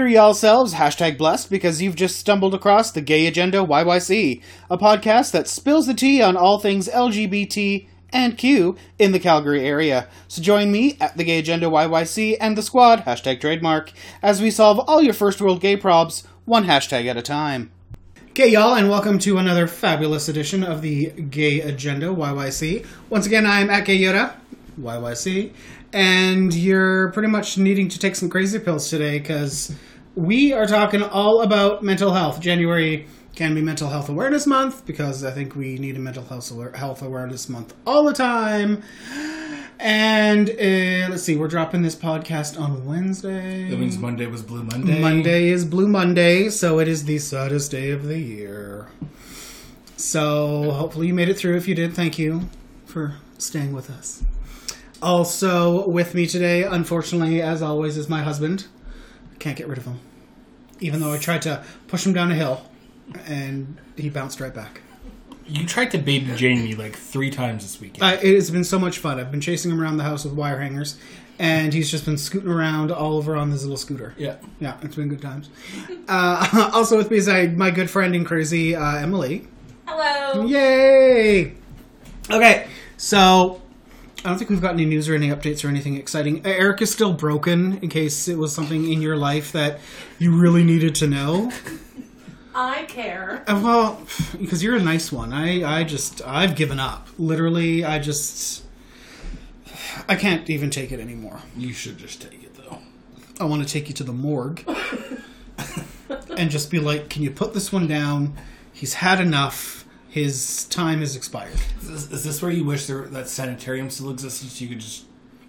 Consider yourselves hashtag blessed because you've just stumbled across the Gay Agenda YYC, a podcast that spills the tea on all things LGBT and Q in the Calgary area. So join me at the Gay Agenda YYC and the squad, hashtag trademark, as we solve all your first world gay probs, one hashtag at a time. Okay, y'all, and welcome to another fabulous edition of the Gay Agenda YYC. Once again, I'm at Gay Yoda, YYC, and you're pretty much needing to take some crazy pills today because we are talking all about mental health. January can be Mental Health Awareness Month because I think we need a Mental Health Health Awareness Month all the time. And uh, let's see, we're dropping this podcast on Wednesday. That means Monday was Blue Monday. Monday is Blue Monday, so it is the saddest day of the year. So hopefully you made it through. If you did, thank you for staying with us. Also with me today, unfortunately, as always, is my husband. Can't get rid of him, even though I tried to push him down a hill, and he bounced right back. You tried to baby Jamie like three times this weekend. Uh, it has been so much fun. I've been chasing him around the house with wire hangers, and he's just been scooting around all over on this little scooter. yeah. Yeah, it's been good times. Uh, also with me is uh, my good friend and crazy uh, Emily. Hello. Yay! Okay, so I don't think we've got any news or any updates or anything exciting. Uh, Eric is still broken in case it was something in your life that you really needed to know. I care. Uh, well, because you're a nice one. I, I just, I've given up. Literally, I just, I can't even take it anymore. You should just take it though. I want to take you to the morgue and just be like, "Can you put this one down? He's had enough. His time is expired." Is this, is this where you wish there, that sanitarium still existed so you could just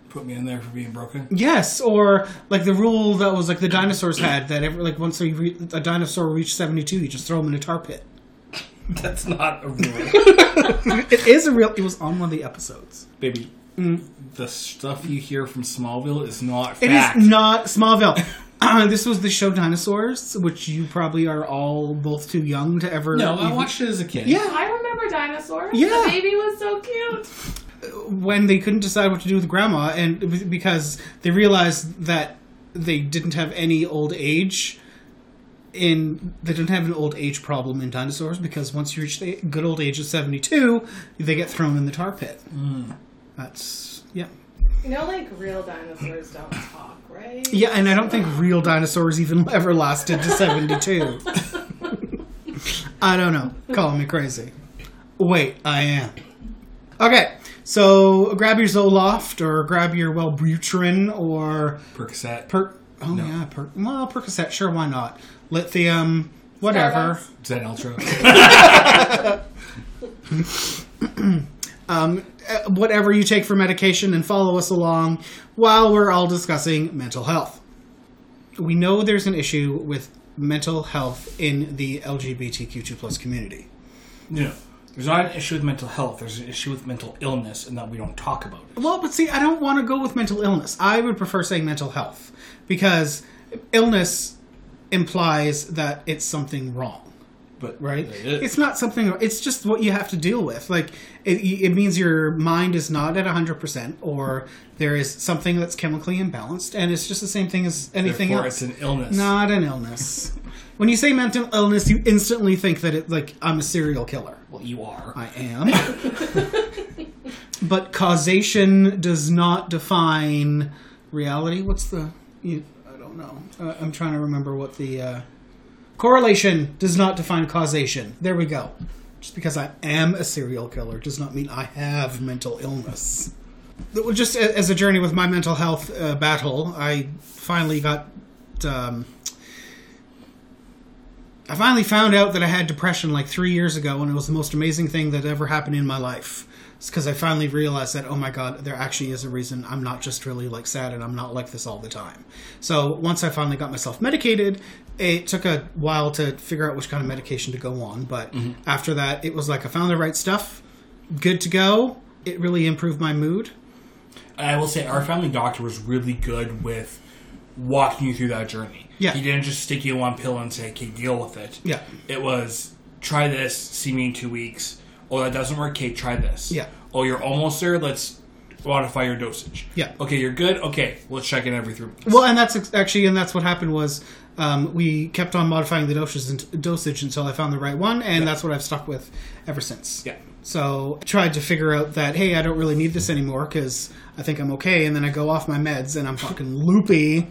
put me in there for being broken? Yes, or like the rule that was like the dinosaurs had that every like once they re- a dinosaur reached seventy two, you just throw them in a tar pit. That's not a rule. It is a real. It was on one of the episodes. Baby, mm. the stuff you hear from Smallville is not It fact. is not Smallville. Uh, this was the show Dinosaurs, which you probably are all both too young to ever. No, I watched it as a kid. Yeah, I remember dinosaurs. Yeah. The baby was so cute. when they couldn't decide what to do with grandma and because they realized that they didn't have any old age in they didn't have an old age problem in dinosaurs because once you reach the good old age of 72 they get thrown in the tar pit that's yeah You know, like real dinosaurs don't talk, right? yeah and i don't think real dinosaurs even ever lasted to 72 i don't know call me crazy wait i am okay so grab your zoloft or grab your wellbutrin or Percocet. per oh No. yeah per well percocet sure why not lithium whatever Starbucks. Zen Ultra. um, Uh, whatever you take for medication and follow us along while we're all discussing mental health. We know there's an issue with mental health in the LGBTQ2 plus community. no. There's not an issue with mental health. There's an issue with mental illness and that we don't talk about it. Well, but see, I don't want to go with mental illness. I would prefer saying mental health because illness implies that it's something wrong. But right? It's not something. It's just what you have to deal with. Like it, it means your mind is not at hundred percent, or there is something that's chemically imbalanced, and it's just the same thing as anything Therefore, else. it's an illness. not an illness. when you say mental illness, you instantly think that it like I'm a serial killer. Well, you are. I am. but causation does not define reality. What's the? You, I don't know. Uh, I'm trying to remember what the uh, correlation does not define causation. There we go. Just because I am a serial killer does not mean I have mental illness. Just as a journey with my mental health uh, battle, I finally got. Um, I finally found out that I had depression like three years ago, and it was the most amazing thing that ever happened in my life. It's because I finally realized that, oh my god, there actually is a reason I'm not just really like sad and I'm not like this all the time. So once I finally got myself medicated, it took a while to figure out which kind of medication to go on, but mm-hmm. after that, it was like I found the right stuff, good to go. It really improved my mood. I will say our family doctor was really good with walking you through that journey. Yeah. He didn't just stick you in one pill and say, okay, deal with it. Yeah. It was, try this, see me in two weeks. Oh, that doesn't work, okay, try this. Yeah. Oh, you're almost there, let's modify your dosage. Yeah. Okay, you're good, okay, let's check in every three months. Well, and that's ex- actually, and that's what happened was um, we kept on modifying the dosage, and, dosage until I found the right one, and that's what I've stuck with ever since. Yeah. So I tried to figure out that hey, I don't really need this anymore because I think I'm okay, and then I go off my meds and I'm fucking loopy,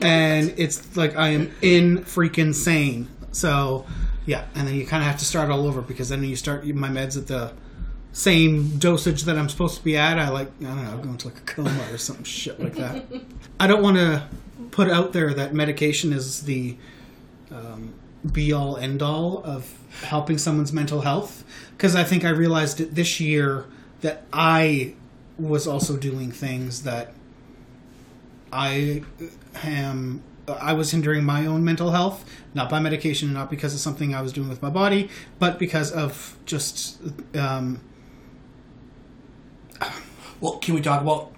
and it's like I am in freaking sane. So yeah, and then you kind of have to start all over because then you start my meds at the same dosage that I'm supposed to be at. I like I don't know, go into like a coma or some shit like that. I don't want to put out there that medication is the um, be all end all of helping someone's mental health because I think I realized it this year that I was also doing things that I am I was hindering my own mental health not by medication not because of something I was doing with my body but because of just um, Well, can we talk about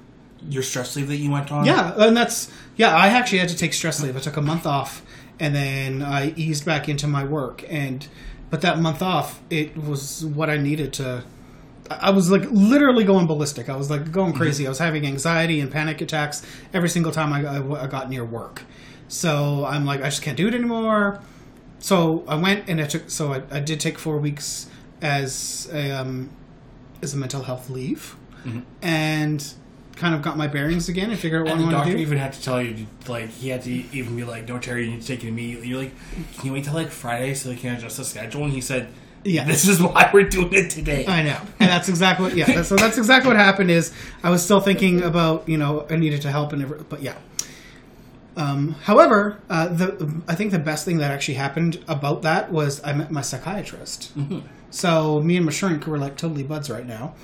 your stress leave that you went on? Yeah, and that's yeah. I actually had to take stress leave. I took a month off, and then I eased back into my work. And but that month off, it was what I needed to. I was like literally going ballistic. I was like going crazy. I was having anxiety and panic attacks every single time I, I, I got near work. So I'm like, I just can't do it anymore. So I went and I took. So I, I did take four weeks as a, um, as a mental health leave, and kind of got my bearings again and figured out what And I the want doctor to do. even had to tell you, like, he had to even be like, "No, Terry, you need to take it immediately." You're like, "Can you wait till like Friday so they can adjust the schedule?" And he said, Yeah. this is why we're doing it today." I know, and that's exactly what. Yeah, that's, so that's exactly what happened. Is I was still thinking about you know I needed to help and every, but yeah. Um, however, uh, the I think the best thing that actually happened about that was I met my psychiatrist. So me and my shrink were like totally buds right now,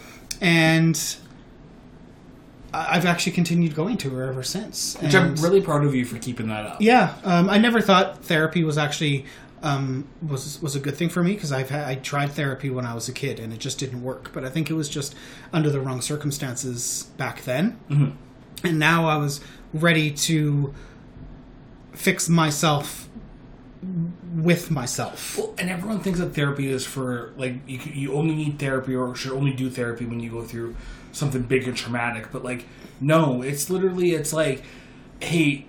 and I've actually continued going to her ever since. Which I'm really proud of you for keeping that up. yeah, um, I never thought therapy was actually um, was was a good thing for me because I've had, I tried therapy when I was a kid and it just didn't work. But I think it was just under the wrong circumstances back then, and now I was ready to fix myself with myself. Well, and everyone thinks that therapy is for like you, you only need therapy or should only do therapy when you go through something big and traumatic. But like, no, it's literally it's like, hey,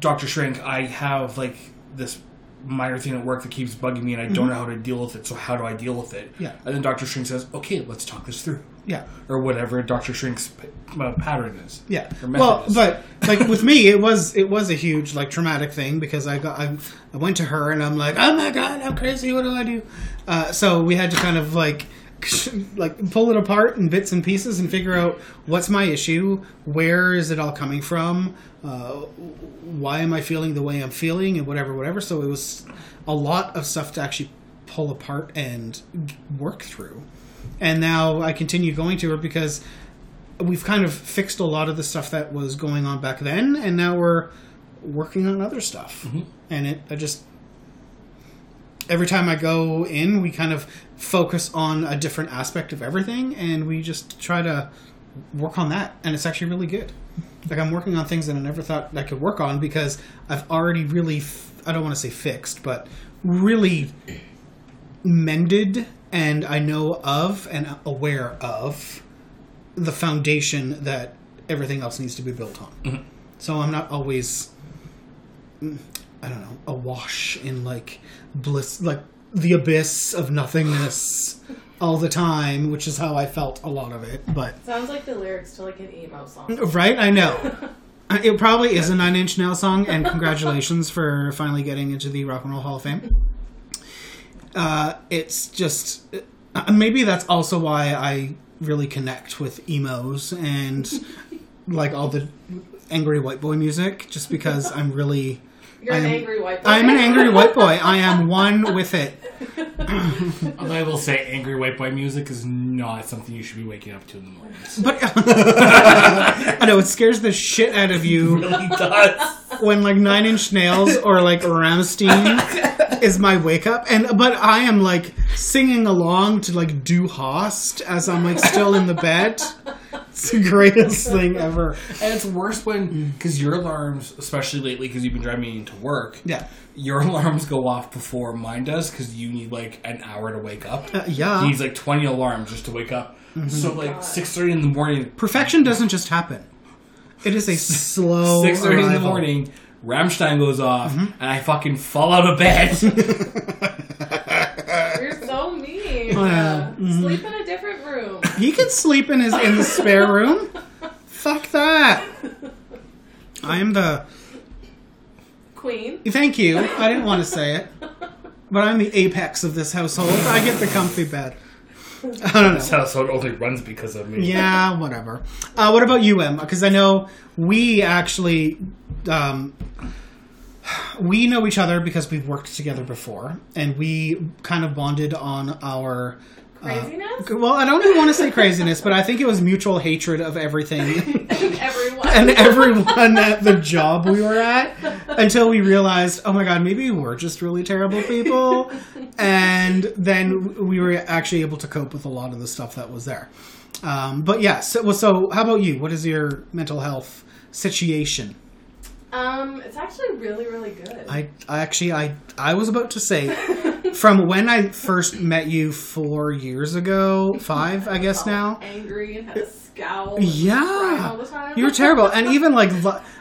Doctor Shrink, I have like this minor thing at work that keeps bugging me, and I don't mm-hmm. know how to deal with it. So how do I deal with it? Yeah. And then Doctor Shrink says, okay, let's talk this through, Yeah. or whatever Doctor Shrink's uh, pattern is. Yeah. Well, is. but like with me, it was it was a huge like traumatic thing because I got I, I went to her and I'm like, oh my god, I'm crazy. What do I do? Uh, so we had to kind of like like pull it apart in bits and pieces and figure out what's my issue, where is it all coming from, uh, why am I feeling the way I'm feeling, and whatever, whatever. So it was a lot of stuff to actually pull apart and work through. And now I continue going to her because we've kind of fixed a lot of the stuff that was going on back then, and now we're working on other stuff. Mm-hmm. And it, I just every time I go in, we kind of focus on a different aspect of everything, and we just try to work on that, and it's actually really good. Like I'm working on things that I never thought I could work on because I've already really, f- I don't want to say fixed, but really mended, and I know of and aware of the foundation that everything else needs to be built on. So I'm not always, mm, I don't know, awash in like bliss, like the abyss of nothingness all the time, which is how I felt a lot of it. But Sounds like the lyrics to like an emo song. right, I know. Uh, It probably is a Nine Inch Nail song, and congratulations for finally getting into the Rock and Roll Hall of Fame. Uh, it's just uh, maybe that's also why I really connect with emos and like all the angry white boy music, just because I'm really You're I'm- angry white boy. I'm an angry white boy. I am one with it. Although I will say, angry white boy music is not something you should be waking up to in the mornings. But I know it scares the shit out of you really does. when like Nine Inch Nails or like Rammstein is my wake up, and but I am like singing along to like Du Hast as I'm like still in the bed. It's the greatest thing ever. And it's worse when, because your alarms, especially lately, because you've been driving me into work, Yeah, your alarms go off before mine does, because you need like an hour to wake up. uh, yeah. He needs like 20 alarms just to wake up. So like 6.30 in the morning, Perfection doesn't just happen. It is a slow 6.30 in the morning, Rammstein goes off, Mm-hmm. and I fucking fall out of bed. You're so mean. Wow. Uh, Sleep in a different room. He can sleep in his in the spare room. Fuck that. I am the. Queen. Thank you. I didn't want to say it, but I'm the apex of this household. I get the comfy bed. I don't know. this know. household only runs because of me. Yeah, whatever. Uh, what about you, Em? Because I know we actually. Um, we know each other because we've worked together before, and we kind of bonded on our Craziness? Well, I don't even want to say craziness, but I think it was mutual hatred of everything and everyone. and everyone at the job we were at until we realized, oh my god, maybe we're just really terrible people. And then we were actually able to cope with a lot of the stuff that was there. Um, but yeah, so, well, so how about you? What is your mental health situation? Um, it's actually really, really good. I, I actually I I was about to say from when I first met you four years ago, five I guess now. Angry and had a scowl. Yeah, all the time. you were terrible, and even like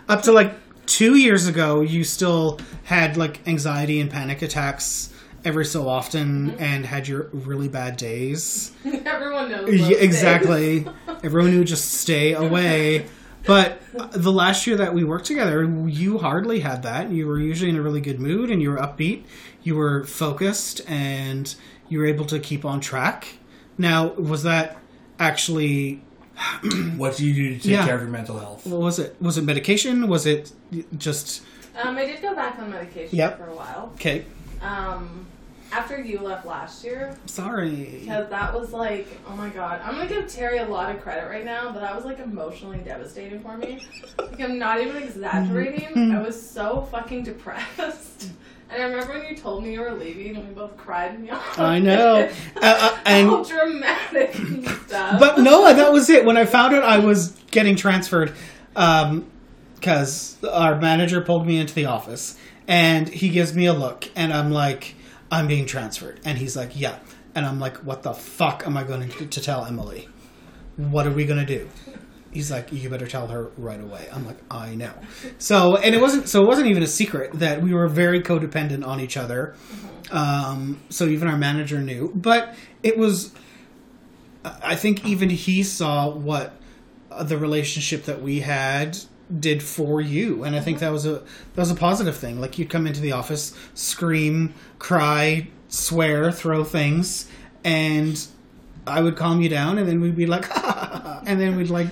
up to like two years ago, you still had like anxiety and panic attacks every so often, and had your really bad days. Everyone knows. Yeah, exactly. Everyone knew just stay away. But the last year that we worked together, you hardly had that. You were usually in a really good mood and you were upbeat. You were focused and you were able to keep on track. Now, was that actually What do you do to take Yeah. care of your mental health? what was it? Was it medication? Was it just Um, I did go back on medication Yep. for a while. okay? Um, after you left last year, Sorry. because that was like, oh my god, I'm gonna give Terry a lot of credit right now, but that was like emotionally devastating for me. Like I'm not even exaggerating. I was so fucking depressed. And I remember when you told me you were leaving, and we both cried the office. I know. Uh, uh, and All dramatic and stuff. but no, that was it. When I found out I was getting transferred, because our manager pulled me into the office and he gives me a look, and I'm like, I'm being transferred, and he's like, yeah, and I'm like, what the fuck am I going to, tell Emily? What are we going to do? He's like, you better tell her right away. I'm like, I know. So, and it wasn't. So it wasn't even a secret that we were very codependent on each other. Um, so even our manager knew, but it was I think even he saw what the relationship that we had did for you, and I think that was a that was a positive thing. Like you'd come into the office, scream, cry, swear, throw things, and I would calm you down, and then we'd be like, and then we'd like,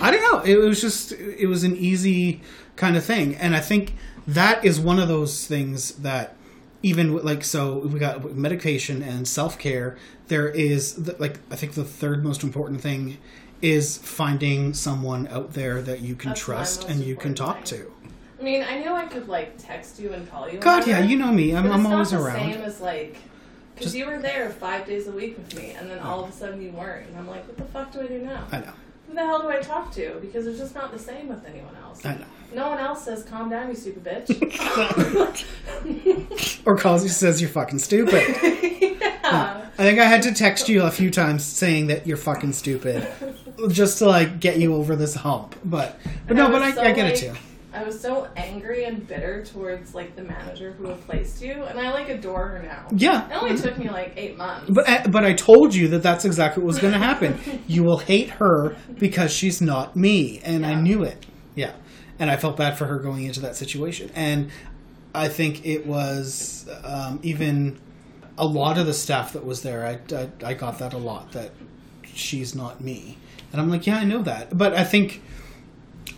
I don't know. It was just it was an easy kind of thing, and I think that is one of those things that even like so we got medication and self-care there is like i think the third most important thing is finding someone out there that you can That's my trust most and you can important talk thing. to I mean, I know I could like text you and call you. god whenever, yeah you know me i'm, but I'm it's always not the around Same as like, because Just- you were there five days a week with me, and then all of a sudden you weren't, and I'm like, what the fuck do I do now? i know Who the hell do I talk to? Because it's just not the same with anyone else. i know No one else says, "Calm down, you stupid bitch." or calls you says you're fucking stupid yeah. i think i had to text you a few times saying that you're fucking stupid just to like get you over this hump but but no And but i, so, I get it too I was so angry and bitter towards like the manager who replaced you, and I like adore her now. yeah It only mm-hmm. took me like eight months. But I- but I told you that that's exactly what was going to happen. you will hate her because she's not me, and I knew it. Yeah, and I felt bad for her going into that situation, and I think it was um, even a lot of the staff that was there. I, I I got that a lot that she's not me, and I'm like, yeah, I know that, but I think.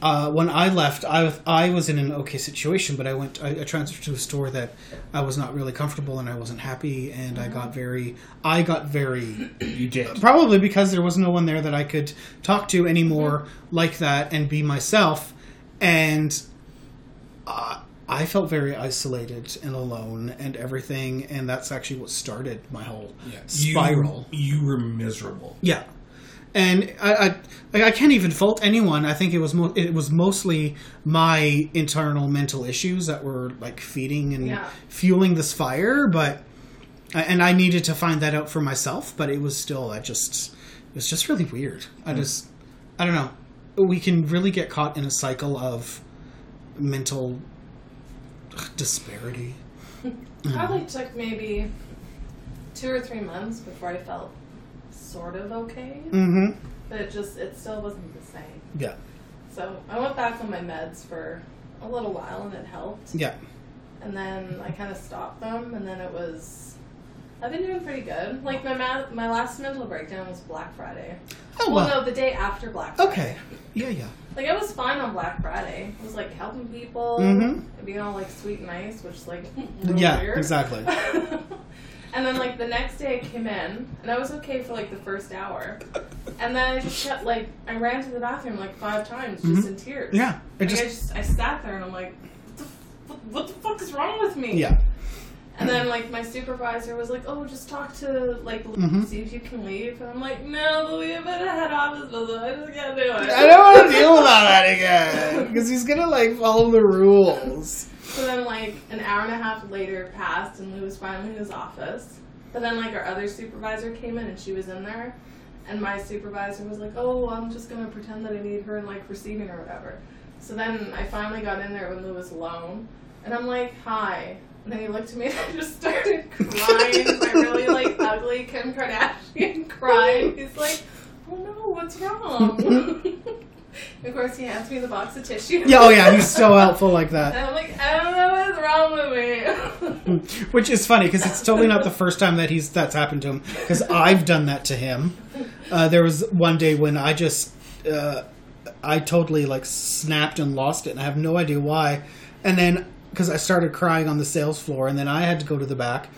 Uh, when I left, I, was- I was in an okay situation, but I went. I, I transferred to a store that I was not really comfortable, and I wasn't happy, and I got very. I got very You did. probably because there was no one there that I could talk to anymore like that and be myself, and uh, I felt very isolated and alone and everything, and that's actually what started my whole spiral. You, you were miserable. Yeah, and I, I I can't even fault anyone. I think it was mo- it was mostly my internal mental issues that were like feeding and Yeah. fueling this fire. But and I needed to find that out for myself. But it was still I just it was just really weird. I just I don't know. We can really get caught in a cycle of mental Disparity. Probably took maybe two or three months before I felt sort of okay, Mm-hmm. but it just it still wasn't the same. Yeah. So I went back on my meds for a little while and it helped. Yeah. And then I kind of stopped them, and then it was. I've been doing pretty good. Like my ma- my last mental breakdown was Black Friday. Oh well, well. no, the day after Black Friday. Okay. Yeah, yeah. Like I was fine on Black Friday. I was like helping people Mhm. and being all like sweet and nice, which is like real Yeah, weird. exactly. and then like the next day I came in and I was okay for like the first hour, and then I just kept like I ran to the bathroom like five times just in tears. Mm-hmm. Yeah. It Like, just I just I sat there and I'm like, what the, f- what the fuck is wrong with me? Yeah. And then like my supervisor was like, "Oh, just talk to like Mhm. see if you can leave." And I'm like, "No, I'm at a head office visit. I just can't do it." I don't want to deal with all that again. Because he's gonna like follow the rules. So then like an hour and a half later passed, and Lou was finally in his office. But then like our other supervisor came in, and she was in there. And my supervisor was like, "Oh, I'm just gonna pretend that I need her in like receiving or whatever." So then I finally got in there when Lou was alone, and I'm like, "Hi." And then he looked at me and I just started crying. my really like ugly Kim Kardashian crying. He's like, "Oh no, what's wrong?" of course, he hands me the box of tissue. Yeah, oh yeah, he's so helpful like that. And I'm like, I don't know what's wrong with me. Which is funny because it's totally not the first time that he's that's happened to him. Because I've done that to him. Uh, there was one day when I just uh, I totally like snapped and lost it, and I have no idea why. And then because I started crying on the sales floor, and then I had to go to the back.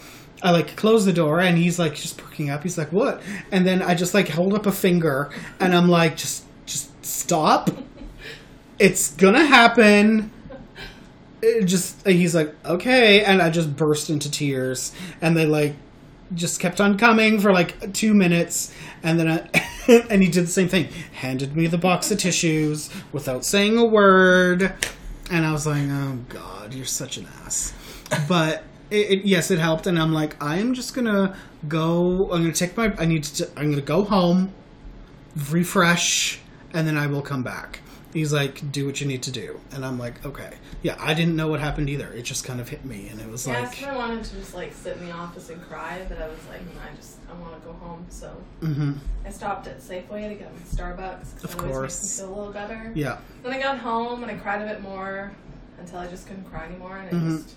I like close the door, and he's like just perking up. He's like, "What?" And then I just like hold up a finger, and I'm like, "Just, just stop. It's gonna happen." it just he's like okay and i just burst into tears and they like just kept on coming for like two minutes and then I, and he did the same thing handed me the box of tissues without saying a word and i was like oh god you're such an ass. But it, it, yes it helped. And i'm like i am just gonna go i'm gonna take my i need to i'm gonna go home refresh and then i will come back he's like do what you need to do and i'm like okay yeah i didn't know what happened either it just kind of hit me and it was like Yeah, like so I wanted to just like sit in the office and cry, but I was like, no, I just I want to go home. So hmm I stopped at Safeway to get my Starbucks. Of course. makes me feel a little better. yeah Then I got home and I cried a bit more until I just couldn't cry anymore, and I Mhm. just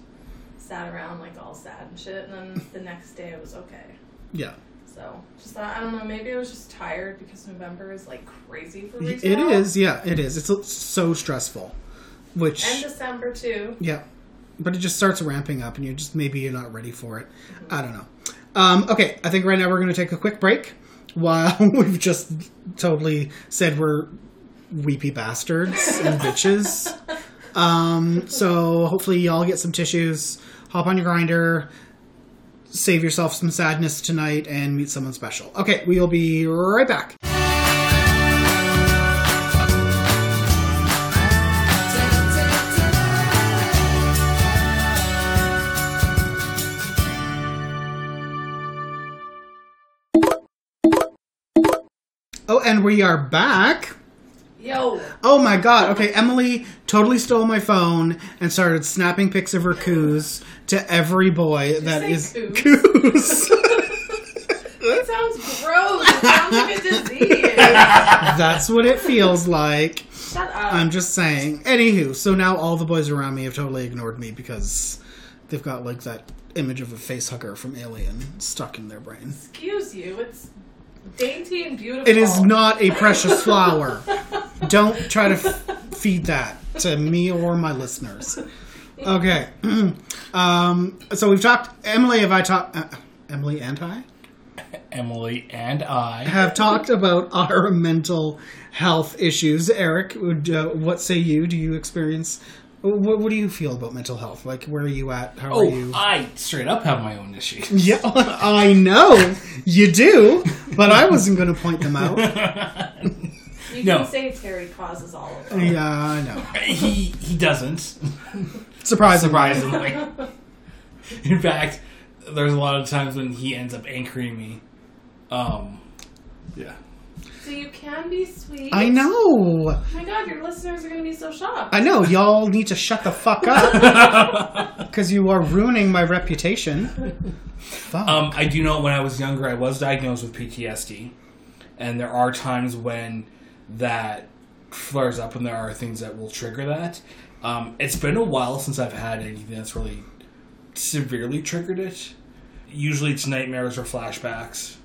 sat around like all sad and shit. And then the next day it was okay. yeah So just thought, I don't know, maybe I was just tired because November is like crazy for it retail. is yeah it is it's so stressful which And December too. Yeah, but it just starts ramping up, and you just maybe you're not ready for it. I don't know. Um, okay, I think right now we're going to take a quick break while we've just totally said we're weepy bastards and bitches. Um, so hopefully y'all get some tissues, hop on your Grindr, save yourself some sadness tonight, and meet someone special. Okay, we'll be right back. Oh, and we are back. Yo, Oh my god. Okay, Emily totally stole my phone and started snapping pics of her coos to every boy that is coos? coos. it sounds gross. It sounds like a disease. That's what it feels like. Shut up. I'm just saying. Anywho, so now all the boys around me have totally ignored me because they've got like that image of a face hugger from Alien stuck in their brain. Excuse you. It's dainty and beautiful. It is not a precious flower. Don't try to f- feed that to me or my listeners. Okay. um, so we've talked. Emily, have I talked? Uh, Emily and I Emily and I. have talked about our mental health issues. Eric, would, uh, what say you? Do you experience? What, what do you feel about mental health? Like, where are you at? How are Oh, you? I straight up have my own issues. yeah, I know you do, but I wasn't going to point them out. You No. can say Terry causes all of them. Yeah, I know. he he doesn't. Surprisingly. Surprisingly. In fact, there's a lot of times when he ends up anchoring me. Um, yeah. So you can be sweet. I know. Oh my god, your listeners are gonna be so shocked. I know. Y'all need to shut the fuck up because you are ruining my reputation. Fuck. Um, I do know when I was younger, I was diagnosed with PTSD, and there are times when that flares up, and there are things that will trigger that. Um, it's been a while since I've had anything that's really severely triggered it. Usually, it's nightmares or flashbacks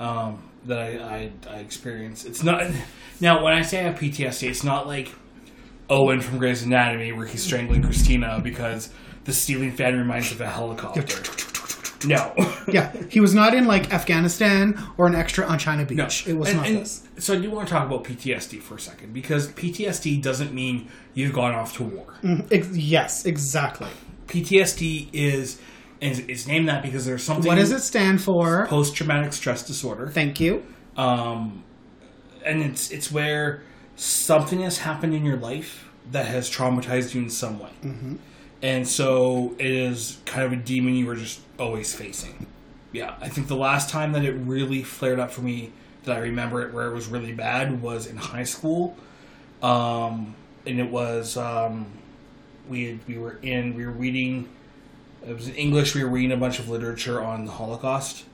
um, that I, I, I experience. It's not now when I say I have PTSD, it's not like Owen from Grey's Anatomy where he's strangling Cristina because the ceiling fan reminds of a helicopter. No. yeah, he was not in like Afghanistan or an extra on China Beach. No. It was And- not and this. So I do want to talk about PTSD for a second because PTSD doesn't mean you've gone off to war. Ex- yes, exactly. PTSD is, and it's named that because there's something. What does it stand for? Post traumatic stress disorder. Thank you. Um, and it's it's where something has happened in your life that has traumatized you in some way, and so it is kind of a demon you were just always facing. Yeah, I think the last time that it really flared up for me that I remember it where it was really bad was in high school, um, and it was um, we had, we were in we were reading. It was in English. We were reading a bunch of literature on the Holocaust,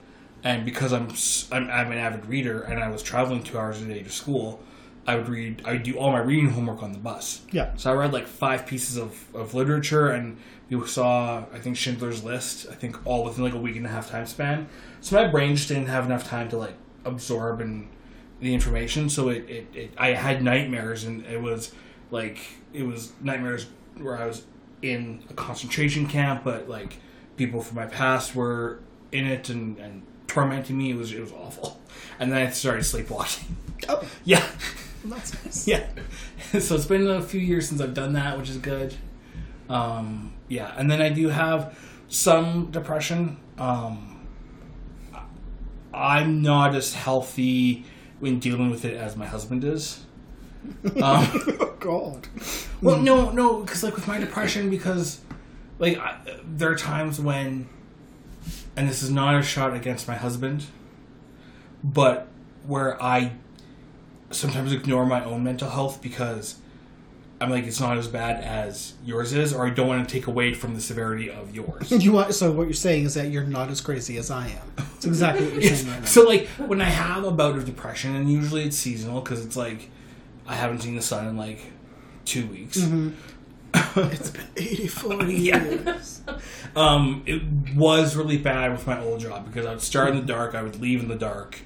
and because I'm, I'm I'm an avid reader and I was traveling two hours a day to school, I would read I would do all my reading homework on the bus. Yeah. So I read like five pieces of, of literature and we saw I think Schindler's List. I think all within like a week and a half time span. So my brain just didn't have enough time to like absorb and the information. So it, it, it I had nightmares and it was like it was nightmares where I was in a concentration camp, but like people from my past were in it and, and tormenting me. It was it was awful. And then I started sleepwalking. Oh, Yeah. that's nice. Yeah. so it's been a few years since I've done that, which is good. Um, yeah, and then I do have some depression. Um, I'm not as healthy when dealing with it as my husband is. Um, Oh God. well, no, no, because like with my depression, because like I, there are times when, and this is not a shot against my husband, but where I sometimes ignore my own mental health because I'm like it's not as bad as yours is, or I don't want to take away from the severity of yours. You want, so what you're saying is that you're not as crazy as I am. That's exactly what you're saying right now. so like when I have a bout of depression, and usually it's seasonal because it's like I haven't seen the sun in like two weeks. It's been 84 Yeah. years. Um, it was really bad with my old job because I would start in the dark, I would leave in the dark.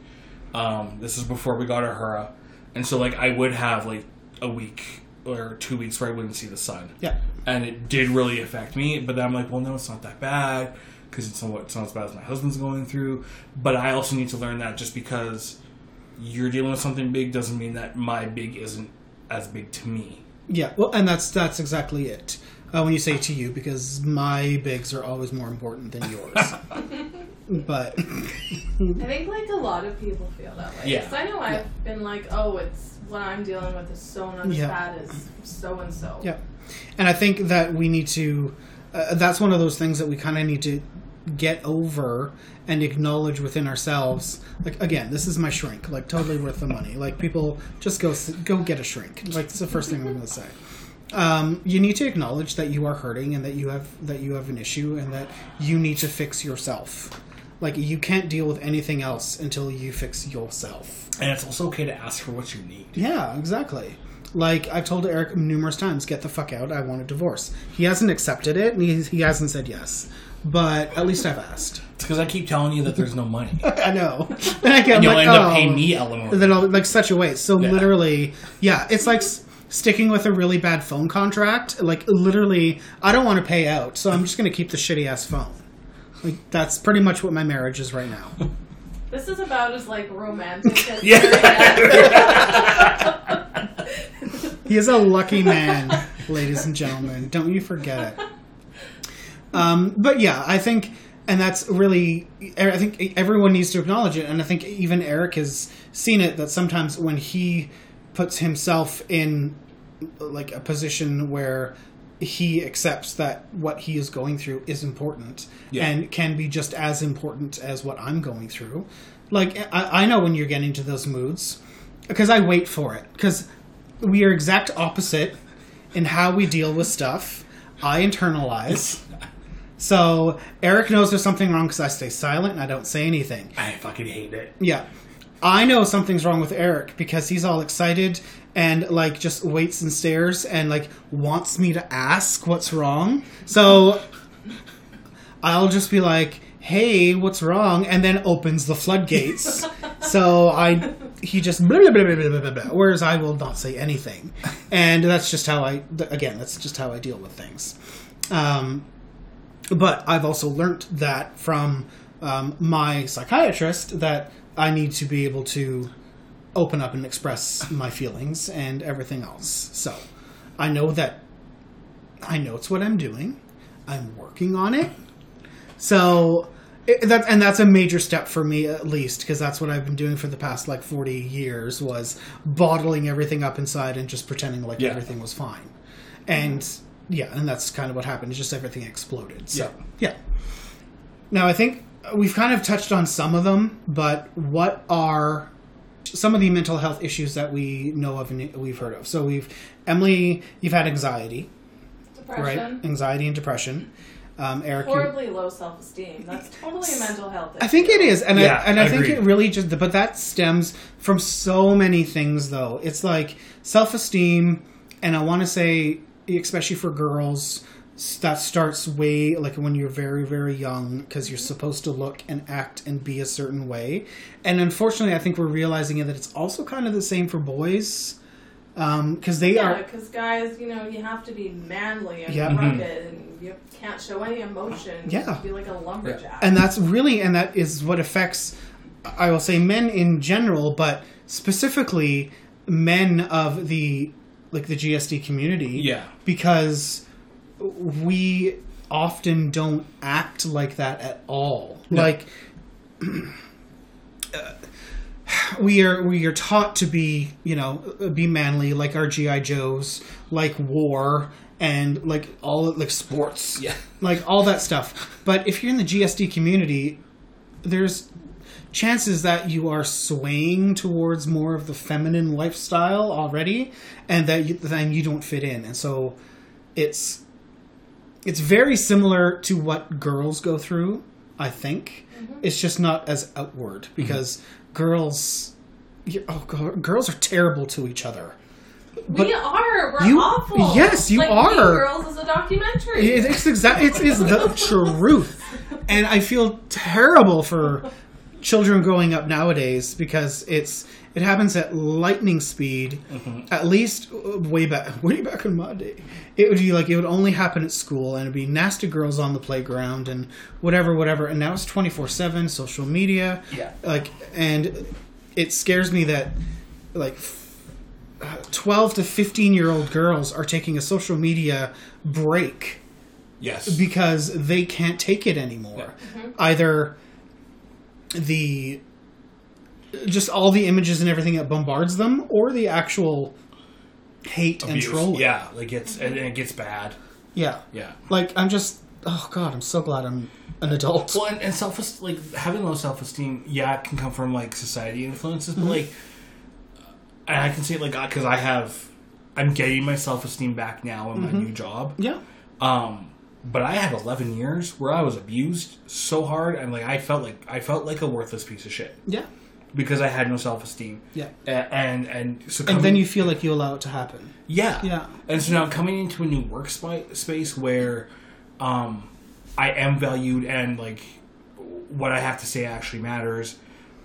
Um, this is before we got our Hura, and so like I would have like a week or two weeks where I wouldn't see the sun. Yeah. and it did really affect me. But then I'm like, well, no, it's not that bad because it's not, it's not as bad as my husband's going through. But I also need to learn that just because you're dealing with something big doesn't mean that my big isn't as big to me. Yeah, well, and that's that's exactly it. Uh, when you say to you, because my bigs are always more important than yours. but I think like a lot of people feel that way. Yeah. 'Cause I know I've been like, oh, it's what I'm dealing with is so as Yeah. bad as so and so. yeah, and I think that we need to. Uh, that's one of those things that we kind of need to get over and acknowledge within ourselves. Like again, this is my shrink. Like totally worth the money. Like people just go go get a shrink. Like it's the first thing I'm going to say. um, you need to acknowledge that you are hurting and that you have that you have an issue and that you need to fix yourself. Like you can't deal with anything else until you fix yourself. And it's also okay to ask for what you need. Yeah, exactly. Like I've told Eric numerous times, get the fuck out. I want a divorce. He hasn't accepted it, and he, he hasn't said yes. But at least I've asked. It's because I keep telling you that there's no money. I know. And I get, And you'll like, end up oh. paying me alimony. then I'll, like such a waste. So Yeah. literally, yeah, it's like s- sticking with a really bad phone contract. Like literally, I don't want to pay out, so I'm just going to keep the shitty ass phone. Like that's pretty much what my marriage is right now. This is about as like romantic as Yeah. He is a lucky man, ladies and gentlemen. Don't you forget it. Um, but yeah, I think, and that's really, I think everyone needs to acknowledge it. And I think even Eric has seen it that sometimes when he puts himself in like a position where he accepts that what he is going through is important Yeah. and can be just as important as what I'm going through. Like I, I know when you're getting to those moods because I wait for it because we are exact opposite in how we deal with stuff. I internalize. So Eric knows there's something wrong because I stay silent and I don't say anything. I fucking hate it. Yeah. I know something's wrong with Eric because he's all excited and like just waits and stares and like wants me to ask what's wrong. So I'll just be like, "Hey, what's wrong?" and then opens the floodgates. so I he just blah, blah, blah, blah, blah, blah, whereas I will not say anything. And that's just how I again, that's just how I deal with things. Um but I've also learnt that from um, my psychiatrist that I need to be able to open up and express my feelings and everything else. So I know that I know it's what I'm doing. I'm working on it. So it, that and that's a major step for me at least because that's what I've been doing for the past like 40 years was bottling everything up inside and just pretending like Yeah. everything was fine. And yeah, and that's kind of what happened. It's just everything exploded. So yeah. Now I think we've kind of touched on some of them, but what are some of the mental health issues that we know of and we've heard of? So we've Emily, you've had anxiety, right? Anxiety and depression. Um, Eric, you- Horribly low self esteem. That's totally a mental health issue. I think it is, and Yeah, I, and I, I think agree. it really just. But that stems from so many things, though. It's like self esteem, and I want to say, especially for girls, s- that starts way like when you're very very young because you're supposed to look and act and be a certain way, and unfortunately, I think we're realizing that it's also kind of the same for boys, um, because they Yeah, are. because guys, you know, you have to be manly and Yeah. rugged, mm-hmm. and you can't show any emotion. Yeah. be like a lumberjack. and that's really and that is what affects i will say men in general but specifically men of the like the gsd community Yeah. because we often don't act like that at all No. like uh, we are we are taught to be you know be manly like our gi joes like war and like all like sports Yeah. like all that stuff but if you're in the gsd community there's chances that you are swaying towards more of the feminine lifestyle already and that you, then you don't fit in and so it's it's very similar to what girls go through i think mm-hmm. it's just not as outward mm-hmm. because girls you- oh God, girls are terrible to each other we are. We're You- awful. yes, you like, are. Mean Girls is a documentary. It- It's exact. It's, it's the truth, and I feel terrible for children growing up nowadays because it's it happens at lightning speed. At least uh, way back, way back in my day, it would be like it would only happen at school, and it'd be nasty girls on the playground and whatever, whatever. And now it's twenty four seven social media. Yeah. like, and it scares me that like 12 to 15 year old girls are taking a social media break Yes. because they can't take it anymore. Either the just all the images and everything that bombards them, or the actual hate Abuse. and trolling. Yeah, like it's and it gets bad. yeah. Yeah. Like I'm just oh god, I'm so glad I'm an adult. Well, and, and self like having low self esteem, yeah, it can come from like society influences, Mm-hmm. but like, and I can say it like God because I have, I'm getting my self esteem back now in my Mm-hmm. new job. Yeah. Um, but I had 11 years where I was abused so hard, and like I felt like I felt like a worthless piece of shit Yeah. Because I had no self esteem. Yeah. and and so And then you feel like you allow it to happen. yeah. Yeah. And so now I'm coming into a new work space where um, I am valued and like what I have to say actually matters.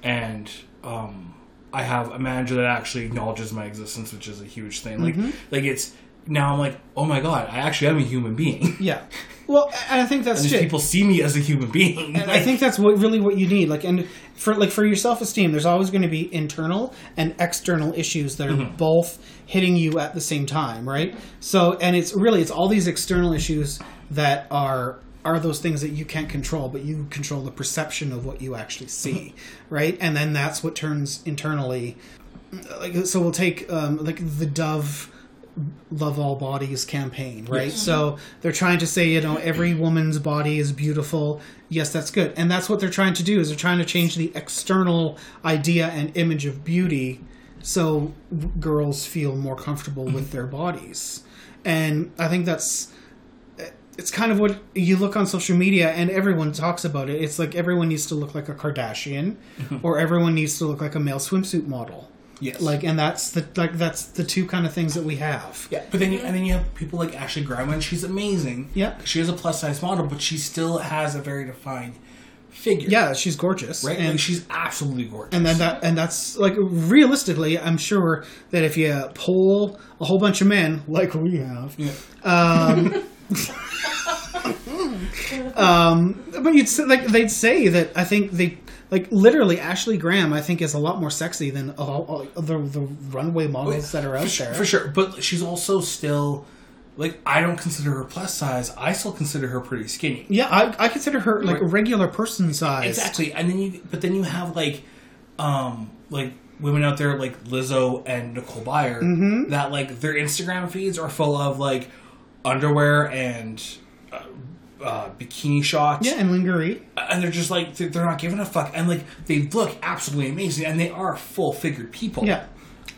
And um, I have a manager that actually acknowledges my existence, which is a huge thing. Like, Mm-hmm. like it's now I'm like, oh my god, I actually am a human being. Yeah. Well, and I think that's And people see me as a human being. and I think that's what really what you need. Like, and for like for your self esteem, there's always going to be internal and external issues that are Mm-hmm. both hitting you at the same time, right? So, and it's really it's all these external issues that are are those things that you can't control, but you control the perception of what you actually see, Mm-hmm. right? And then that's what turns internally. Like, so we'll take um, like the Dove love all bodies campaign, right? Yes. So they're trying to say, you know, every woman's body is beautiful. Yes, that's good. And that's what they're trying to do is they're trying to change the external idea and image of beauty so girls feel more comfortable with their bodies. And I think that's it's kind of what you look on social media and everyone talks about it. It's like everyone needs to look like a Kardashian or everyone needs to look like a male swimsuit model. Yes. Like and that's the like that's the two kind of things that we have. Yeah, but then you, and then you have people like Ashley Graham, and she's amazing. Yeah. she is a plus size model, but she still has a very defined figure. Yeah, she's gorgeous. right. And like she's absolutely gorgeous. and then that and that's like realistically, I'm sure that if you poll a whole bunch of men like we have, yeah. um, um, but you'd say, like they'd say that I think they like literally Ashley Graham I think is a lot more sexy than all, all the the runway models that are out for, sure- there. for sure. But she's also still like I don't consider her plus size. I still consider her pretty skinny. Yeah, I, I consider her like a Right. regular person size. Exactly, and then you but then you have like um like women out there like Lizzo and Nicole Byer Mm-hmm. that like their Instagram feeds are full of like underwear and uh, bikini shots. Yeah, and lingerie. and they're just like they're they're not giving a fuck, and like they look absolutely amazing, and they are full figured people. Yeah.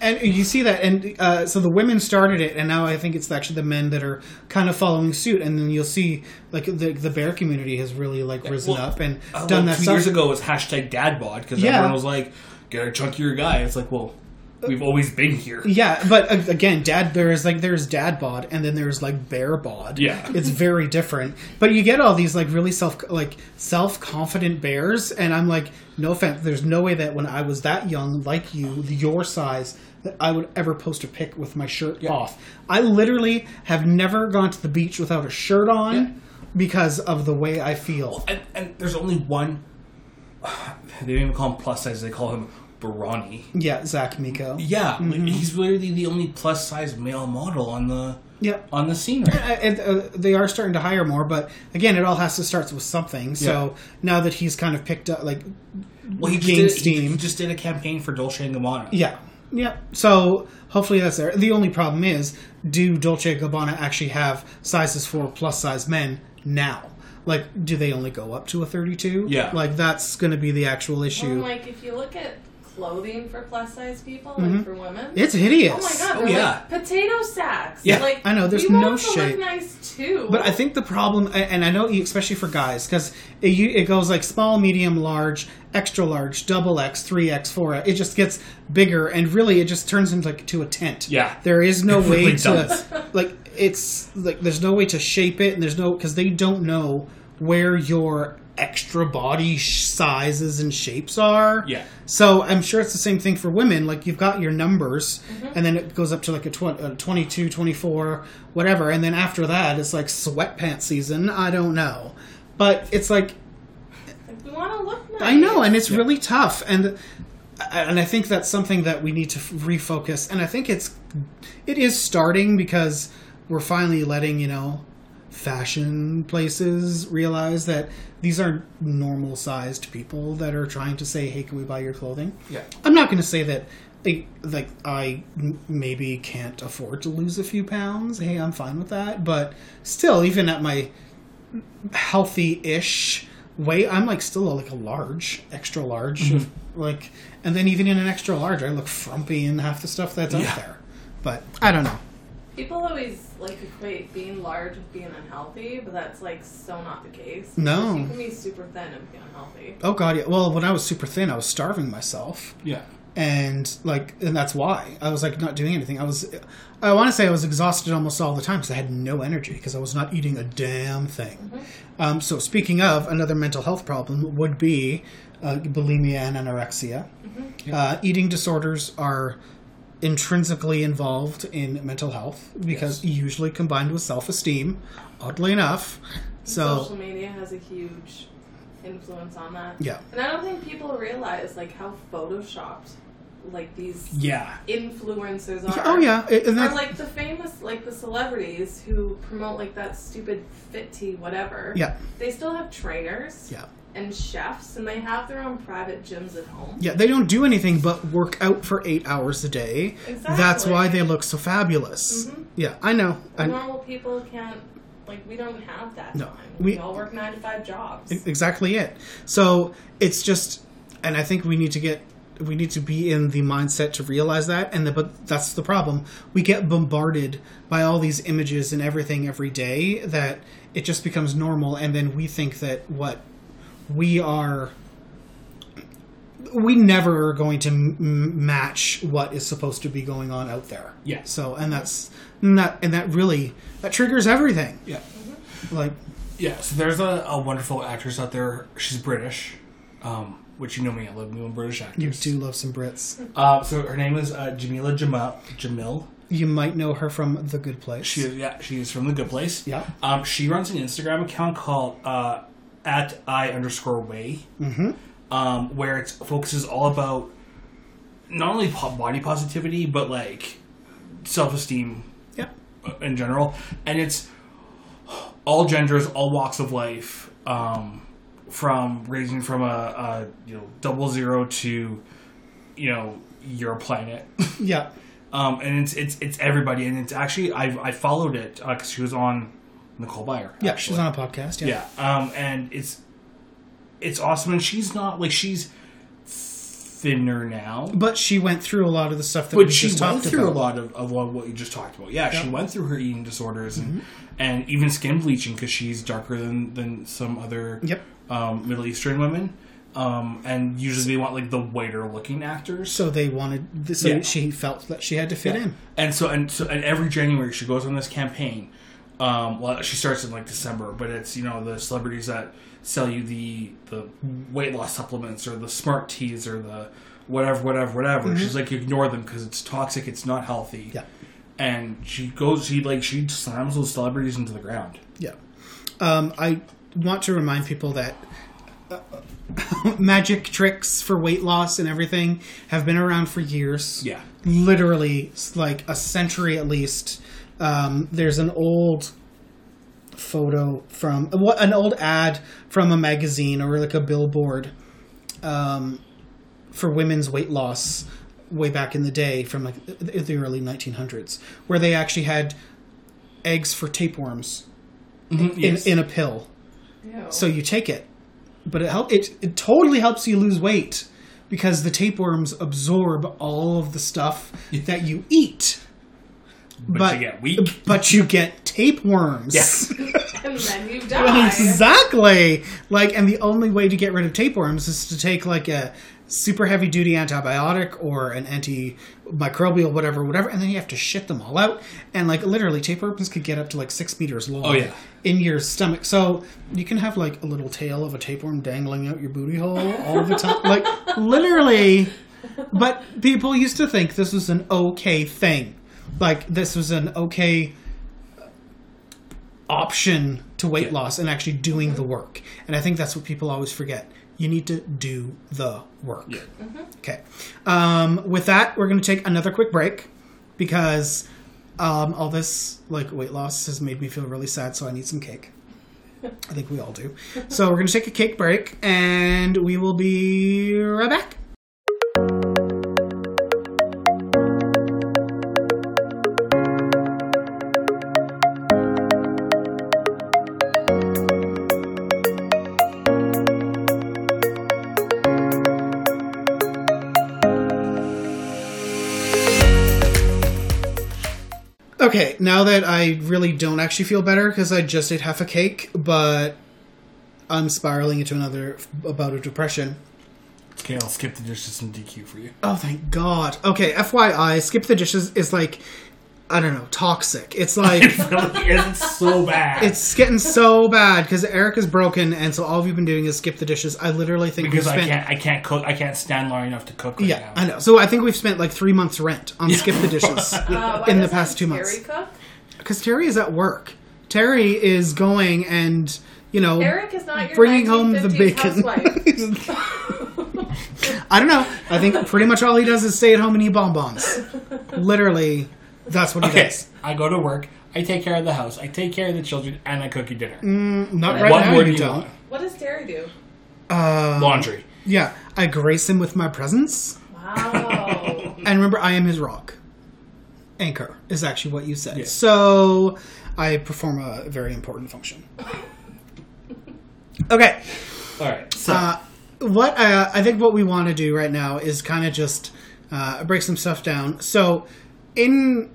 And you see that, and uh, so the women started it, and now I think it's actually the men that are kind of following suit. And then you'll see, like the the bear community has really like risen Well, up and Uh, done that two stuff. years ago it was hashtag dad bod because Yeah. everyone was like, "Get a chunkier guy." It's like, well, we've always been here. Yeah, but again, dad there is like there's dad bod, and then there's like bear bod. Yeah. it's very different. But you get all these like really self like self confident bears, and I'm like, no offense, there's no way that when I was that young, like you, your size, that I would ever post a pic with my shirt off. I literally have never gone to the beach without a shirt on Yeah. because of the way I feel. And, and there's only one. They don't even call him plus size; they call him Barani. Yeah, Zach Miko. Yeah, Mm-hmm. he's literally the only plus size male model on the Yeah. on the scene. Right? and uh, they are starting to hire more, but again, it all has to start with something. So now that he's kind of picked up, like, Well, he just, gained did, steam. he just did a campaign for Dolce and Gabbana. yeah, yeah. So hopefully that's there. The only problem is, do Dolce and Gabbana actually have sizes for plus size men now? Like, do they only go up to a thirty-two? Yeah. like that's going to be the actual Well, issue. like if you look at clothing for plus size people, like for women, Mm-hmm. it's hideous. oh my god, Oh, yeah. like potato sacks. Yeah, like I know, there's we no want to shape. Look nice too. But I think the problem, and I know especially for guys, because it, it goes like small, medium, large, extra large, double X, three X, four X. It just gets bigger, and really, it just turns into like to a tent. Yeah. there is no It way really to does. like it's like there's no way to shape it, and there's no because they don't know where your extra body sizes and shapes are. Yeah. So I'm sure it's the same thing for women. Like you've got your numbers, Mm-hmm. and then it goes up to like a, tw- a 22, 24, whatever. And then after that, it's like sweatpants season. I don't know. But it's like, Like, we want to look nice. I know, and it's really tough. And and I think that's something that we need to refocus. And I think it's it is starting because we're finally letting you know fashion places realize that these are normal sized people that are trying to say, "Hey, can we buy your clothing?" Yeah. I'm not going to say that. Like I maybe can't afford to lose a few pounds. Hey, I'm fine with that. But still, even at my healthy-ish weight, I'm like still like a large, extra large. Mm-hmm. Like, and then even in an extra large, I look frumpy in half the stuff that's Yeah. out there. But I don't know. People always like equate being large with being unhealthy, but that's like so not the case. No. you can be super thin and be unhealthy. Oh god, yeah. Well, when I was super thin, I was starving myself. Yeah. and like and that's why i was like not doing anything i was i want to say i was exhausted almost all the time because i had no energy because i was not eating a damn thing um, so speaking of another mental health problem would be uh, bulimia and anorexia uh, eating disorders are intrinsically involved in mental health because usually combined with self-esteem oddly enough so Social media has a huge influence on that. yeah And I don't think people realize like how photoshopped like these Yeah. influencers are. oh yeah and Or that, like the famous, like the celebrities who promote like that stupid fit tea, whatever. yeah They still have trainers. yeah and chefs, and they have their own private gyms at home. Yeah, they don't do anything but work out for eight hours a day. Exactly. That's why they look so fabulous. Mhm. Yeah, I know. I, Normal people can't. Like we don't have that No, time. we- We, all work nine to five jobs. exactly it. So it's just, and I think we need to get, we need to be in the mindset to realize that. And the, but that's the problem. We get bombarded by all these images and everything every day that it just becomes normal, and then we think that what we are. We never are going to m- match what is supposed to be going on out there. Yeah. So, and that's and that, and that really that triggers everything. Yeah. Like, Yeah, so there's a, a wonderful actress out there. She's British, um, which you know me. I love me British you actors. do love some Brits. Uh, so her name is uh, Jameela Jamil. Jamil. You might know her from The Good Place. She is, yeah, she's from the Good Place. Yeah. Um, she runs an Instagram account called uh, at i underscore weigh, Mm-hmm. um, where it focuses all about not only body positivity but like self esteem Yeah. in general, and it's all genders, all walks of life, um, from raising from a, a you know double zero to you know your planet. Yeah. Um, and it's it's it's everybody, and it's actually I I followed it because she was on Nicole Byer. Yeah, actually. she's on a podcast. Yeah. Yeah, um, and it's it's awesome, and she's not like she's thinner now, But she went through a lot of the stuff that but we she just went through about. a lot of, of what you just talked about. Yeah, she Yeah. Mm-hmm. went through her eating disorders and and even skin bleaching because she's darker than than some other Yep. um, Middle Eastern women. Um, and usually they want like the whiter looking actors. So they wanted. So Yeah. she felt that she had to fit Yeah. in. And so and so and every January she goes on this campaign. Um, well, she starts in like December, but it's you know the celebrities that sell you the the weight loss supplements or the smart teas or the whatever, whatever, whatever. She's like ignore them because it's toxic, it's not healthy. Yeah. And she goes, she like she slams those celebrities into the ground. Yeah. Um, I want to remind people that uh, magic tricks for weight loss and everything have been around for years. Yeah. Literally, like a century at least. Um, there's an old photo from what an old ad from a magazine or like a billboard um, for women's weight loss way back in the day from like the the early 1900s where they actually had eggs for tapeworms Mm-hmm. in, in a pill Ew. so you take it but it help it, it totally helps you lose weight because the tapeworms absorb all of the stuff that you eat but, you get weak. but you get tapeworms Yes. and then you die. exactly like and the only way to get rid of tapeworms is to take like a super heavy duty antibiotic or an antimicrobial whatever whatever and then you have to shit them all out and like literally tapeworms could get up to like six meters long Oh, yeah. in your stomach so you can have like a little tail of a tapeworm dangling out your booty hole all the time like literally but people used to think this was an okay thing like this was an okay option to weight Yeah. loss and actually doing the work. And I think that's what people always forget. You need to do the work. Yeah. Okay. Um, with that, we're going to take another quick break because um, all this like weight loss has made me feel really sad. So I need some cake. I think we all do. So we're going to take a cake break and we will be right back. Okay, now that I really don't actually feel better because I just ate half a cake, but I'm spiraling into another bout of depression. Okay, I'll skip the dishes and DQ for you. Oh, thank God. Okay, FYI, skip the dishes is like, I don't know, toxic. It's like, really is so bad. it's getting so bad because Eric is broken, and so all we've been doing is skip the dishes. I literally think because we've I can't I can't cook I can't stand long enough to cook right Yeah, now. I know. So I think we've spent like three months' rent on skip the dishes Uh, in the past two Terry months. Cook? Because Terry is at work. Terry is going and you know Eric is not your bringing home the bacon. I don't know. I think pretty much all he does is stay at home and eat bonbons. Literally, that's what he Okay, does. I go to work. I take care of the house. I take care of the children, and I cook you dinner. Not What right what now. more You do you don't. want? what does Terry do? Laundry. Yeah, I grace him with my presence. Wow. And remember, I am his rock. Anchor is actually what you said. Yes. So I perform a very important function. Okay. All right. So Uh, what uh, I think what we want to do right now is kind of just uh, break some stuff down. So, in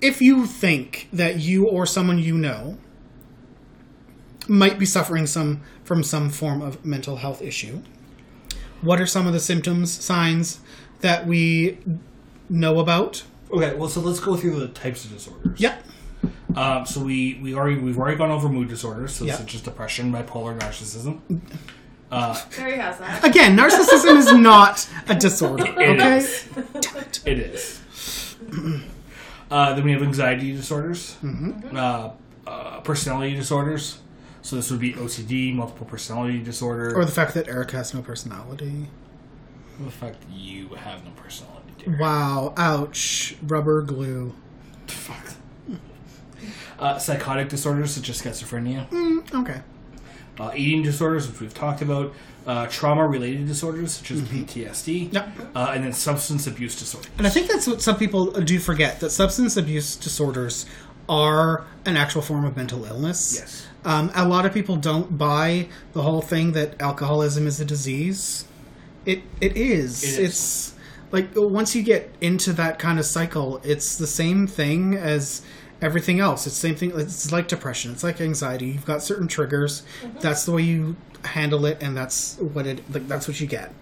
if you think that you or someone you know might be suffering some from some form of mental health issue, what are some of the symptoms, signs that we know about? okay. Well, so let's go through the types of disorders. Yep. Um, so we we already we've already gone over mood disorders, so Yeah. such as depression, bipolar, narcissism. Terry has that. Again, narcissism is not a disorder. It Okay. is. It is. Uh, then we have anxiety disorders, uh, uh, personality disorders. So this would be OCD, multiple personality disorder. Or the fact that Eric has no personality. the fact that you have no personality. Dear. Wow. Ouch. Rubber glue. Fuck. Uh, psychotic disorders such as schizophrenia, Okay. uh, eating disorders, which we've talked about, uh, trauma-related disorders such as PTSD, Yep. uh, and then substance abuse disorders. And I think that's what some people do forget that substance abuse disorders are an actual form of mental illness. Yes. Um, a lot of people don't buy the whole thing that alcoholism is a disease. It it is. It is. It's like once you get into that kind of cycle, it's the same thing as everything else. It's the same thing. It's like depression. It's like anxiety. You've got certain triggers. That's the way you handle it, and that's what it. Like, that's what you get.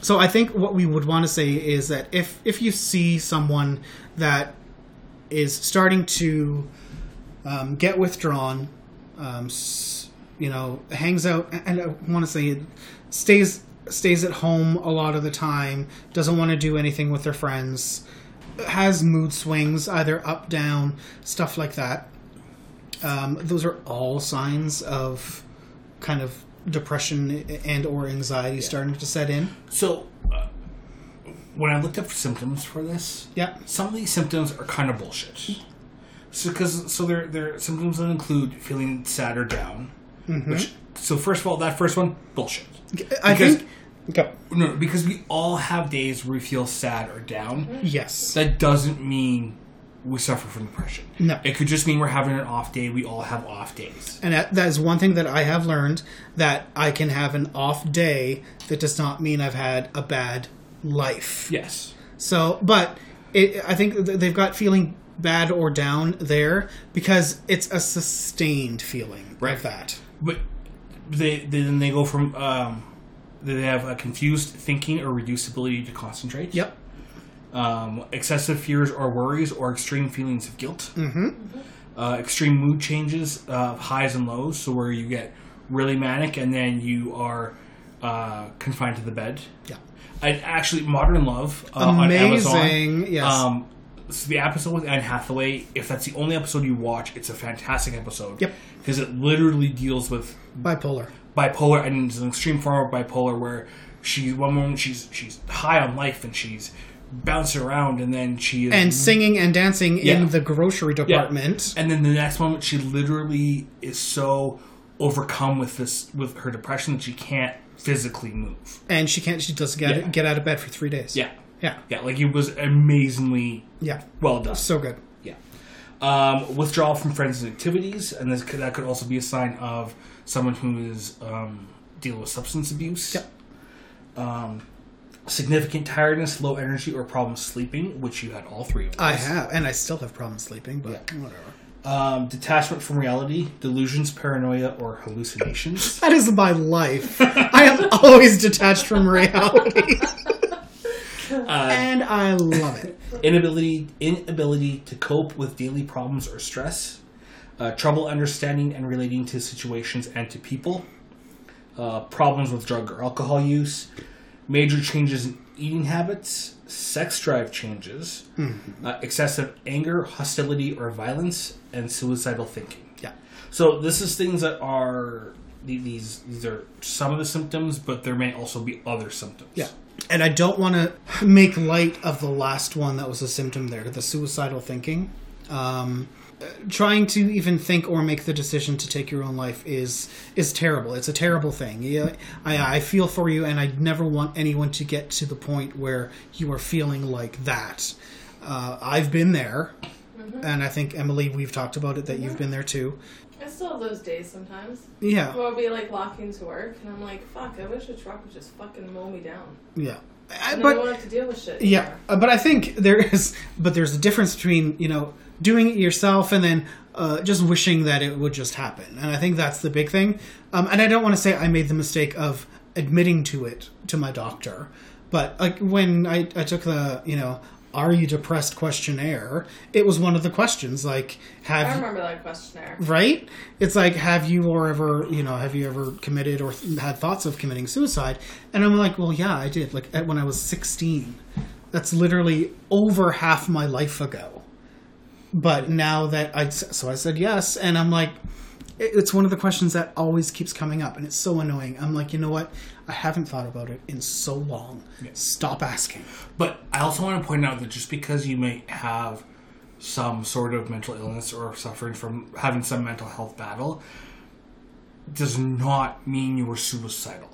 So I think what we would want to say is that if if you see someone that is starting to um, get withdrawn, um, you know, hangs out, and I want to say stays stays at home a lot of the time, doesn't want to do anything with their friends, has mood swings, either up, down, stuff like that. Um, those are all signs of kind of depression and or anxiety starting to set in. So, uh, when I looked up symptoms for this, Yeah. some of these symptoms are kind of bullshit. So, because so they're they're symptoms that include feeling sad or down. Which, so first of all, that first one, bullshit. I Because- think. Go. No, because we all have days where we feel sad or down. Yes. That doesn't mean we suffer from depression. No. It could just mean we're having an off day. We all have off days. And that, that is one thing that I have learned that I can have an off day. That does not mean I've had a bad life. Yes. So, but it, I think they've got feeling bad or down there because it's a sustained feeling Right. of that. But they, they then they go from um, they have a confused thinking or reduced ability to concentrate. Yep. Um, excessive fears or worries or extreme feelings of guilt. Mm-hmm. Uh, extreme mood changes, uh, highs and lows. So where you get really manic and then you are uh, confined to the bed. Yeah. And actually, Modern Love uh, on Amazon. Amazing. Yes. Um, so the episode with Anne Hathaway, if that's the only episode you watch, it's a fantastic episode. Yep. Because it literally deals with Bipolar. Bipolar and it's an extreme form of bipolar where she's one moment she's she's high on life and she's bouncing around and then she is And singing and dancing Yeah. in the grocery Yeah. department. and then the next moment she literally is so overcome with this with her depression that she can't physically move. And she can't, she doesn't get, Yeah. get out of bed for three days. Yeah. Yeah. Yeah, like it was amazingly Yeah. well done. So good. Yeah. Um, withdrawal from friends and activities, and this could, that could also be a sign of someone who is um, dealing with substance abuse. Yep. Um, significant tiredness, low energy, or problems sleeping, which you had all three of. I have. And I still have problems sleeping, but whatever. Um, detachment from reality, delusions, paranoia, or hallucinations. That is my life. I am always detached from reality. and I love it. inability inability to cope with daily problems or stress, uh, trouble understanding and relating to situations and to people, uh, problems with drug or alcohol use, major changes in eating habits, sex drive changes, uh, excessive anger, hostility or violence, and suicidal thinking. Yeah. So this is things that are these these are some of the symptoms, but there may also be other symptoms. Yeah. And I don't want to make light of the last one that was a symptom there, the suicidal thinking. Um, trying to even think or make the decision to take your own life is is terrible. It's a terrible thing. Yeah, I, I feel for you, and I never want anyone to get to the point where you are feeling like that. Uh, I've been there, and I think Emily, we've talked about it that you've been there too. I still have those days sometimes. Yeah, Where I'll be like walking to work and I'm like, fuck, I wish a truck would just fucking mow me down. yeah. I- but I don't have to deal with shit. Yeah, anymore. but I think there is, but there's a difference between you know doing it yourself and then uh, just wishing that it would just happen, and I think that's the big thing. Um, and I don't want to say I made the mistake of admitting to it to my doctor, but like when I, I took the you know are you depressed? questionnaire, it was one of the questions like have I remember that questionnaire. right? It's like have you or ever you know have you ever committed or th- had thoughts of committing suicide? And i'm like well yeah i did like at- when i was 16 that's literally over half my life ago. But now that i so i said yes and i'm like it's one of the questions that always keeps coming up and it's so annoying. I'm like you know what i haven't thought about it in so long. Stop asking. But I also want to point out that just because you may have some sort of mental illness or suffering from having some mental health battle does not mean you were suicidal,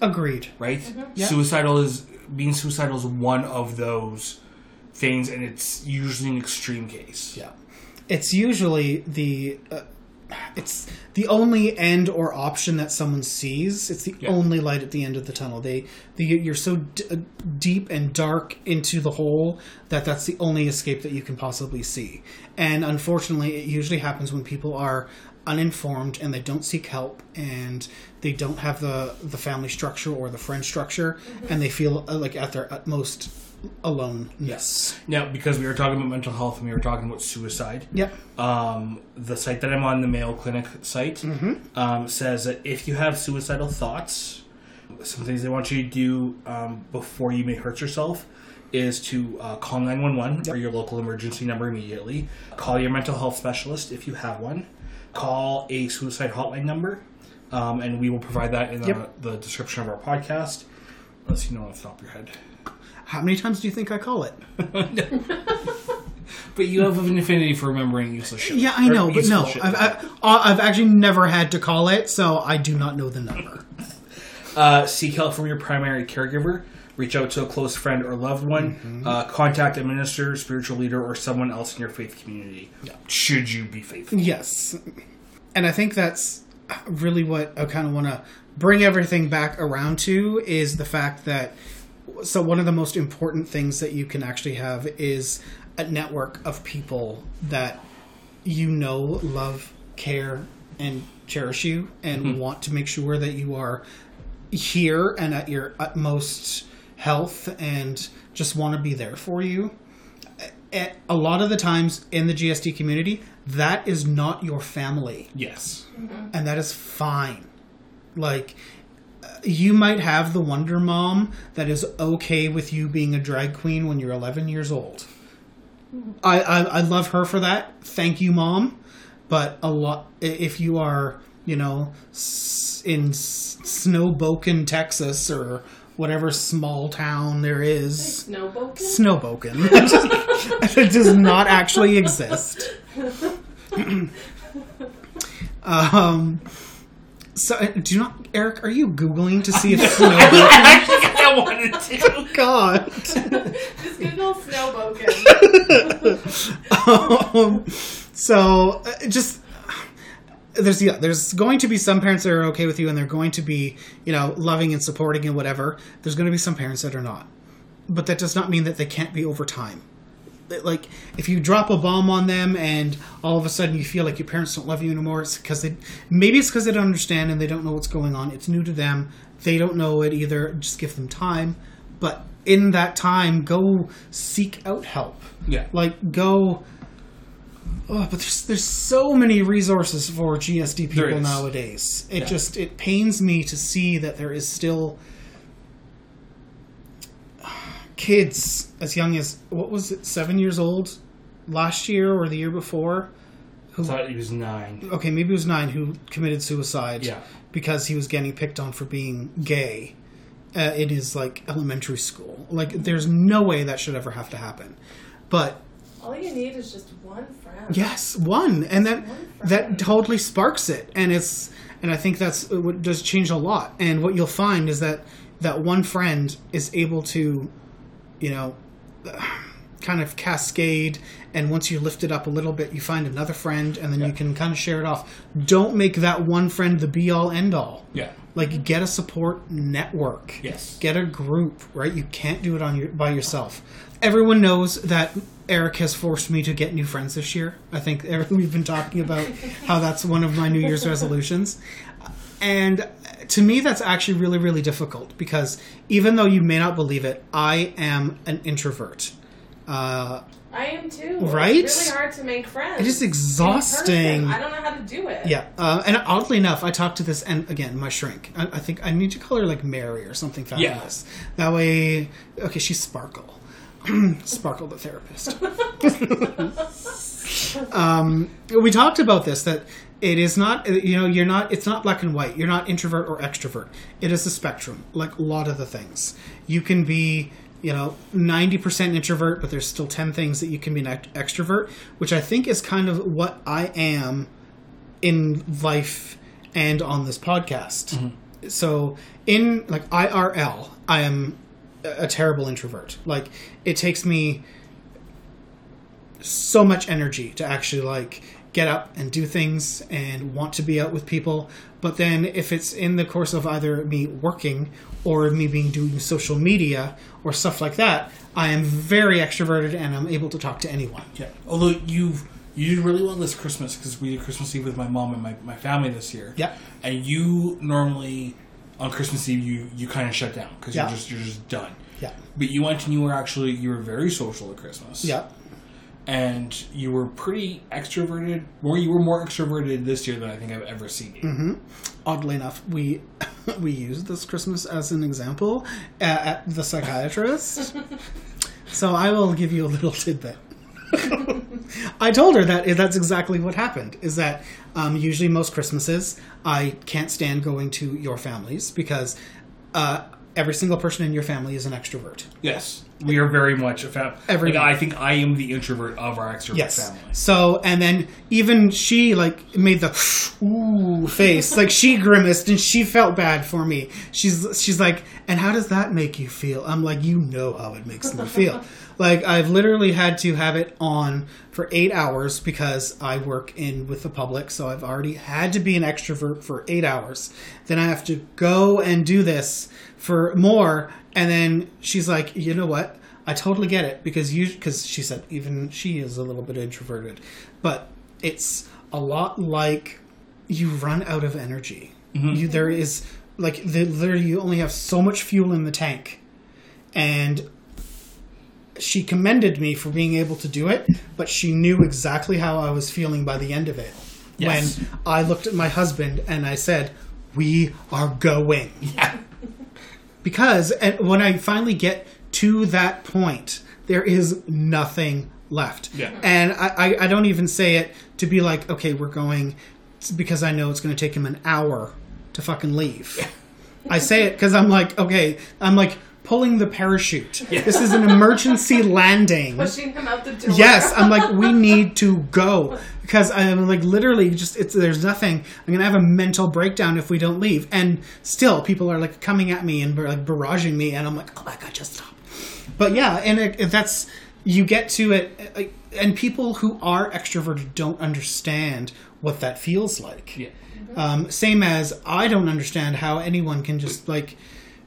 agreed. Right? Yeah. Suicidal is being suicidal is one of those things, and it's usually an extreme case. Yeah, it's usually the uh, it's the only end or option that someone sees. It's the Yeah. only light at the end of the tunnel. They, the, you're so d- uh, deep and dark into the hole that that's the only escape that you can possibly see. And unfortunately, it usually happens when people are uninformed and they don't seek help and they don't have the the family structure or the friend structure and they feel uh, like at their utmost aloneness. Now, because we were talking about mental health and we were talking about suicide, Yep. um, the site that I'm on, the Mayo Clinic site, um, says that if you have suicidal thoughts, some things they want you to do um, before you may hurt yourself is to uh, call 911 or your local emergency number immediately. Call your mental health specialist if you have one. Call a suicide hotline number, um, and we will provide that in the, Yep. the description of our podcast. Unless you know off the top of your head. How many times do you think I call it? But you have an affinity for remembering useless shit. Yeah, I know, but no. I've, I, uh, I've actually never had to call it, so I do not know the number. Uh, seek help from your primary caregiver. Reach out to a close friend or loved one. Mm-hmm. Uh, contact a minister, spiritual leader, or someone else in your faith community. Should you be faithful? Yes, and I think that's really what I kind of want to bring everything back around to is the fact that so one of the most important things that you can actually have is a network of people that you know love care and cherish you and mm-hmm. want to make sure that you are here and at your utmost health and just want to be there for you a a lot of the times in the GSD community, that is not your family, Yes. Mm-hmm. and that is fine. Like, you might have the Wonder Mom that is okay with you being a drag queen when you're 11 years old. I, I, I love her for that. Thank you, Mom. But a lot, if you are, you know, in Snowboken, Texas, or whatever small town there is. Snowboken? Snowboken. it does not actually exist. um. So, uh, do you not, Eric? Are you googling to see if Snowboken? I wanted to. God. Just Google Snowboken. um, so, uh, just there's yeah, there's going to be some parents that are okay with you, and they're going to be you know loving and supporting and whatever. There's going to be some parents that are not, but that does not mean that they can't be over time. Like if you drop a bomb on them and all of a sudden you feel like your parents don't love you anymore, it's because they maybe it's because they don't understand and they don't know what's going on. It's new to them. They don't know it either. Just give them time, but in that time, go seek out help Yeah. like go oh but there's there's so many resources for gsd people nowadays it Yeah. just it pains me to see that there is still kids as young as what was it seven years old last year or the year before I thought he was nine. okay maybe it was nine who committed suicide Yeah. because he was getting picked on for being gay uh, in his like elementary school like there's no way that should ever have to happen but All you need is just one friend. Yes, one, and that One that totally sparks it, and it's and I think that's what does change a lot. And what you'll find is that that one friend is able to, you know, kind of cascade. And once you lift it up a little bit, you find another friend, and then you can kind of share it off. Don't make that one friend the be all end all. Yeah. Like get a support network. Yes. Get a group, right? You can't do it on your by yourself. Everyone knows that Eric has forced me to get new friends this year. I think Eric, we've been talking about how that's one of my New Year's resolutions. And to me, that's actually really, really difficult because even though you may not believe it, I am an introvert. Uh, I am too. Right? It's really hard to make friends. it is exhausting. I don't know how to do it. Yeah, uh, and oddly enough, I talked to this, and again, my shrink. I, I think I need to call her like Mary or something fabulous. That way, okay, she's Sparkle, Sparkle the therapist. um, we talked about this that it is not, you know, you're not. It's not black and white. You're not introvert or extrovert. It is a spectrum, like a lot of the things. You can be. You know, ninety percent introvert, but there's still ten things that you can be an extrovert, which I think is kind of what I am in life and on this podcast. Mm-hmm. So in like IRL, I am a terrible introvert. Like it takes me so much energy to actually like get up and do things and want to be out with people. But then if it's in the course of either me working or me being doing social media or stuff like that, I am very extroverted and I'm able to talk to anyone. Yeah. Although you've you did really well this Christmas because we did Christmas Eve with my mom and my, my family this year. Yeah. And you normally on Christmas Eve you you kind of shut down because Yeah. you're just you're just done. Yeah. But you went and you were actually you were very social at Christmas. Yeah. And you were pretty extroverted. More you were more extroverted this year than I think I've ever seen you. Mm-hmm. Oddly enough, we we used this Christmas as an example at, at the psychiatrist. so I will give you a little tidbit. I told her that that's exactly what happened. Is that um, usually most Christmases I can't stand going to your families because uh, every single person in your family is an extrovert. Yes. We are very much a family. I think I am the introvert of our extrovert Yes. family. So and then even she like made the ooh face, like she grimaced and she felt bad for me. She's she's like, and how does that make you feel? I'm like, you know how it makes me feel. like I've literally had to have it on for eight hours because I work in with the public, so I've already had to be an extrovert for eight hours. Then I have to go and do this for more, and then she's like, you know what? I totally get it because you because she said even she is a little bit introverted, but it's a lot like you run out of energy. Mm-hmm. You there is like the, literally you only have so much fuel in the tank, and she commended me for being able to do it, but she knew exactly how I was feeling by the end of it. Yes. When I looked at my husband and I said, "We are going." Yeah. Because and when I finally get to that point, there is nothing left. Yeah. And I, I, I don't even say it to be like, okay, we're going, because I know it's going to take him an hour to fucking leave. I say it because I'm like, okay, I'm like pulling the parachute. This is an emergency landing. Pushing him out the door. Yes, I'm like, we need to go because I'm like literally just it's there's nothing. I'm gonna have a mental breakdown if we don't leave. And still, people are like coming at me and like barraging me, and I'm like, oh my god, just stop. But yeah, and it, it- that's you get to it, like, and people who are extroverted don't understand what that feels like. Yeah. Um, same as I don't understand how anyone can just like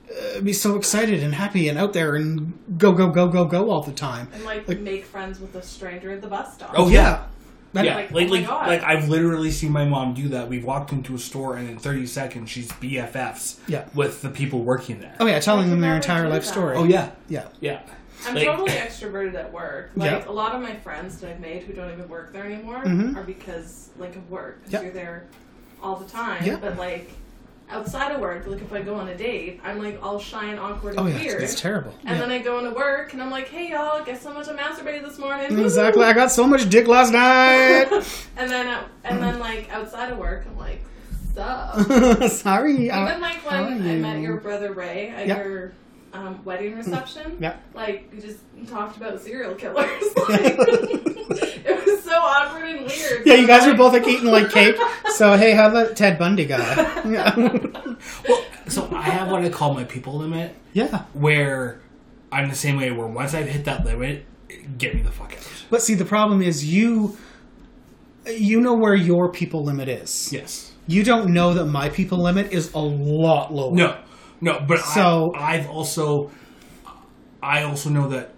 uh, be so excited and happy and out there and go go go go go all the time. And like, Like- make friends with a stranger at the bus stop. Oh, Yeah. That- Yeah, Like, like oh like, like I've literally seen my mom do that. We've walked into a store and in 30 seconds she's BFFs Yeah. with the people working there. Oh yeah, telling them their entire life that. story. Oh, yeah, yeah. yeah. I'm Like- totally extroverted at work. Like Yeah. a lot of my friends that I've made who don't even work there anymore Mhm. are because like of work. 'cause Yeah. you're there all the time. Yeah. But like outside of work, like if I go on a date, I'm like all shy and awkward and Oh yeah, it's, weird. it's terrible. And Yeah. then I go into work and I'm like, hey y'all, guess how much I masturbated this morning? Exactly. Woo! I got so much dick last night. and then uh, and then like outside of work, I'm like, sup. Sorry. uh, Even like when I met your brother Ray at Yeah. your um, wedding reception. Yeah. Like we just talked about serial killers. Like, so awkward and weird. Yeah, you guys Like- were both like eating like cake. So hey, how that Ted Bundy guy? Yeah. Well, so I have what I call my people limit, yeah. where I'm the same way. Where once I've hit that limit, get me the fuck out. But see, the problem is you you know where your people limit is. Yes. You don't know that my people limit is a lot lower. No, no, but So- I, I've also, I also know that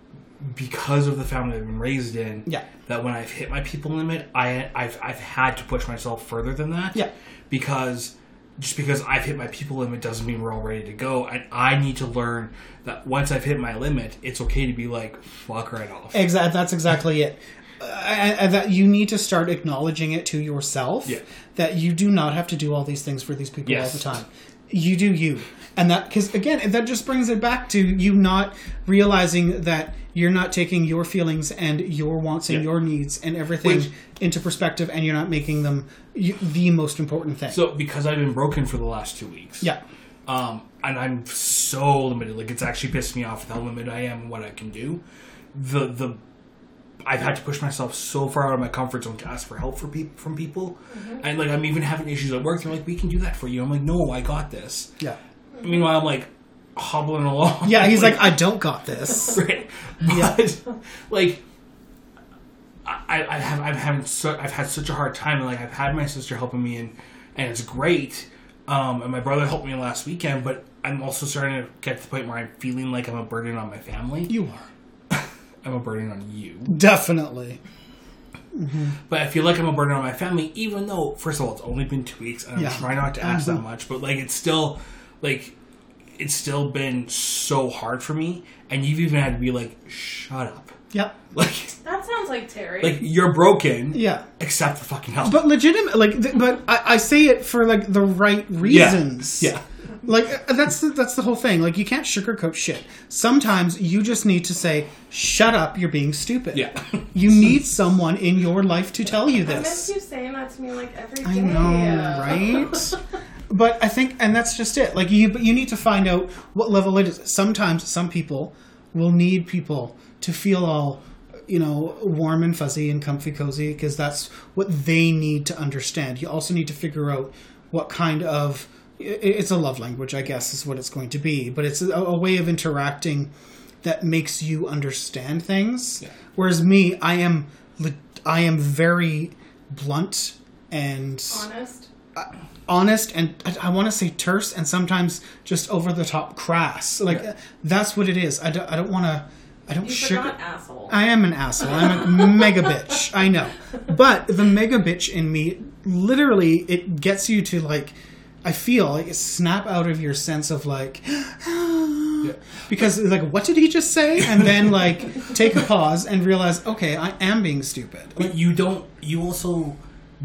because of the family I've been raised in, Yeah. that when I've hit my people limit, I I've I've had to push myself further than that. Yeah. because just because I've hit my people limit doesn't mean we're all ready to go, and I need to learn that once I've hit my limit, it's okay to be like fuck right off. Exactly. That's exactly it. Uh, and, and that you need to start acknowledging it to yourself. Yeah. That you do not have to do all these things for these people Yes. all the time. You do you, and that because again, that just brings it back to you not realizing that you're not taking your feelings and your wants and Yeah. your needs and everything Which- into perspective, and you're not making them the most important thing. So because I've been broken for the last two weeks, yeah. um, and I'm so limited. Like it's actually pissed me off with how limited I am and what I can do. The the I've had to push myself so far out of my comfort zone to ask for help for people from people, and like I'm even having issues at work. They're like, "We can do that for you." I'm like, "No, I got this." Yeah. Meanwhile, I'm like hobbling along. Yeah. He's like, I don't got this. right, but like. I, I have I'm having so I've had such a hard time. And like I've had my sister helping me and and it's great. Um, and my brother helped me last weekend, but I'm also starting to get to the point where I'm feeling like I'm a burden on my family. You are I'm a burden on you, definitely. but I feel like I'm a burden on my family, even though first of all it's only been two weeks, and I'm Yeah. trying not to ask that much, but like it's still like it's still been so hard for me, and you've even had to be like, shut up, Yep. like That sounds like Terry. like you're broken, Yeah. Except the fucking help. But legitimate, like, th- but I, I say it for like the right reasons. yeah. Like uh, that's the, that's the whole thing. Like you can't sugarcoat shit. Sometimes you just need to say, "Shut up! You're being stupid." Yeah. You need someone in your life to tell you this. I miss this. you saying that to me like every day. I know, right? but I think, and that's just it. Like you, but you need to find out what level it is. Sometimes some people will need people to feel all, you know, warm and fuzzy and comfy cozy because that's what they need to understand. You also need to figure out what kind of it's a love language, I guess, is what it's going to be. But it's a, a way of interacting that makes you understand things. Yeah. Whereas me, I am, I am very blunt and Honest. Honest and I, I want to say terse and sometimes just over the top crass. Like Yeah. Uh, that's what it is. I don't, I don't want to. I don't You sugar. forgot asshole. I am an asshole. I'm a mega bitch. I know, but the mega bitch in me, literally, it gets you to like. I feel like snap out of your sense of like. Because like, what did he just say? And then like take a pause and realize, okay, I am being stupid. But you don't. You also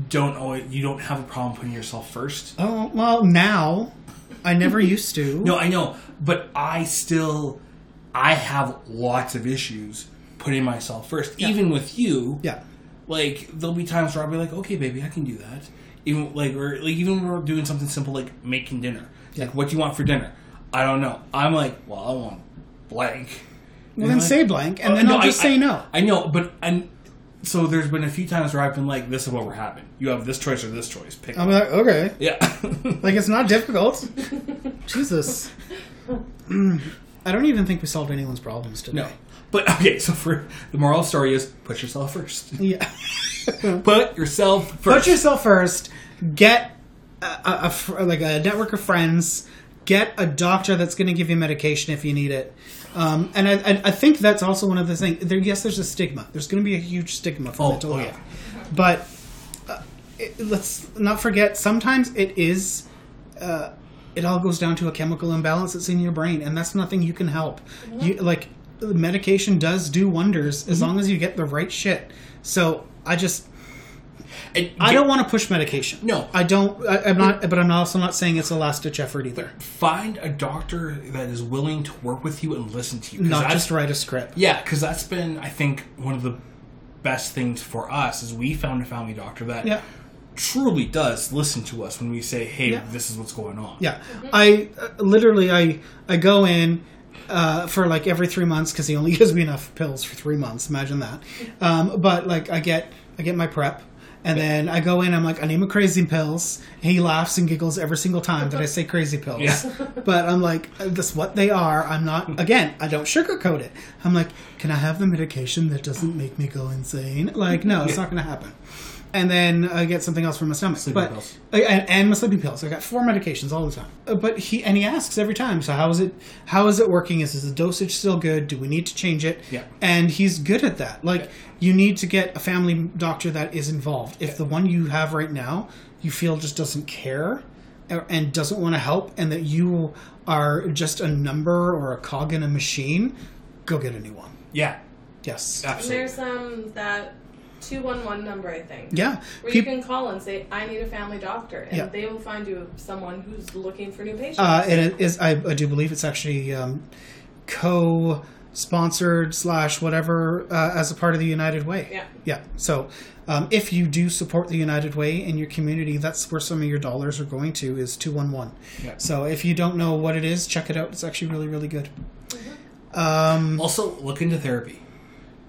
don't always. You don't have a problem putting yourself first. Oh well, now I never used to. No, I know, but I still. I have lots of issues putting myself first, even with you. Yeah. Like there'll be times where I'll be like, "Okay, baby, I can do that." Even like, or like even when we're doing something simple like making dinner. Yeah. Like, what do you want for dinner? I don't know. I'm like, well, I want blank. Well, then like- say blank, and Uh, then no, I'll just I- say no. I know, but and so there's been a few times where I've been like, "This is what we're having. You have this choice or this choice. Pick." I'm like, okay, yeah. like it's not difficult. Jesus. I don't even think we solved anyone's problems today. no. But okay, so for the moral of the story is put yourself first. Yeah. Put yourself first. Put yourself first. Get a, a, a like a network of friends. Get a doctor that's going to give you medication if you need it. Um, and I, I, I think that's also one of the things. There, yes, there's a stigma. There's going to be a huge stigma for Oh, mental oh, health. yeah. But uh, it, let's not forget. Sometimes it is. Uh, it all goes down to a chemical imbalance that's in your brain, and that's nothing you can help. You like medication does do wonders as long as you get the right shit. So I just And I get- don't want to push medication. No. I don't. I, I'm not. But I'm also not saying it's a last ditch effort either. find a doctor that is willing to work with you and listen to you. 'Cause Not that's- just write a script. Yeah, because that's been, I think, one of the best things for us is we found a family doctor that Yeah. truly does listen to us when we say, "Hey, Yeah. this is what's going on." Yeah. I uh, literally I I go in uh, for like every three months because he only gives me enough pills for three months. Imagine that. Um, but like I get I get my prep. And then I go in, I'm like, I name a crazy pills. He laughs and giggles every single time that I say crazy pills. Yeah. But I'm like, that's what they are. I'm not, again, I don't sugarcoat it. I'm like, can I have the medication that doesn't make me go insane? Like, no, it's not going to happen. And then I get something else for my stomach. Sleeping but, pills. And, and my sleeping pills. I got four medications all the time. Uh, But he, and he asks every time, so how is it, how is it working? Is is the dosage still good? Do we need to change it? Yeah. And he's good at that. Like, Yeah. you need to get a family doctor that is involved. If the one you have right now you feel just doesn't care and doesn't want to help, and that you are just a number or a cog in a machine, go get a new one. Yeah, Yes. And absolutely. there's um that two one one number I think. Yeah. Where Peop- you can call and say, I need a family doctor and Yeah. they will find you someone who's looking for new patients. uh, and it is, I, I do believe it's actually um, co sponsored slash whatever uh, as a part of the United Way. Yeah. Yeah. So um, if you do support the United Way in your community, that's where some of your dollars are going to is 211. Yeah. So if you don't know what it is, check it out. It's actually really, really good. Um, Also, look into therapy.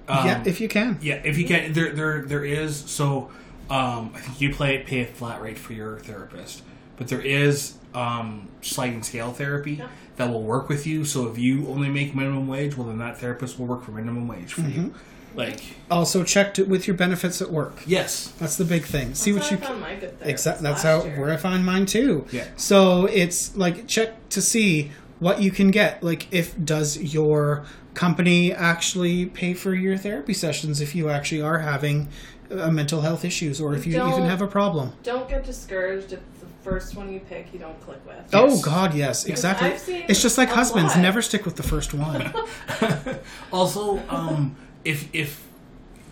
Um, yeah, if you can. Yeah, if you can, there there there is so um, I think you play pay a flat rate for your therapist, but there is um, sliding scale therapy Yeah. that will work with you. So if you only make minimum wage, well then that therapist will work for minimum wage for you. Mm-hmm. Like Also check to, with your benefits at work. yes, That's the big thing. See That's what how you I found my good therapist Exactly. That's last how year. where I find mine too. Yeah. So it's like check to see what you can get. Like if does your company actually pay for your therapy sessions if you actually are having uh, mental health issues or if you even Don't- have a problem. Don't get discouraged if the first one you pick you don't click with. Oh God, yes, exactly. I've seen It's just like a husbands lot. never stick with the first one. Also, um, if if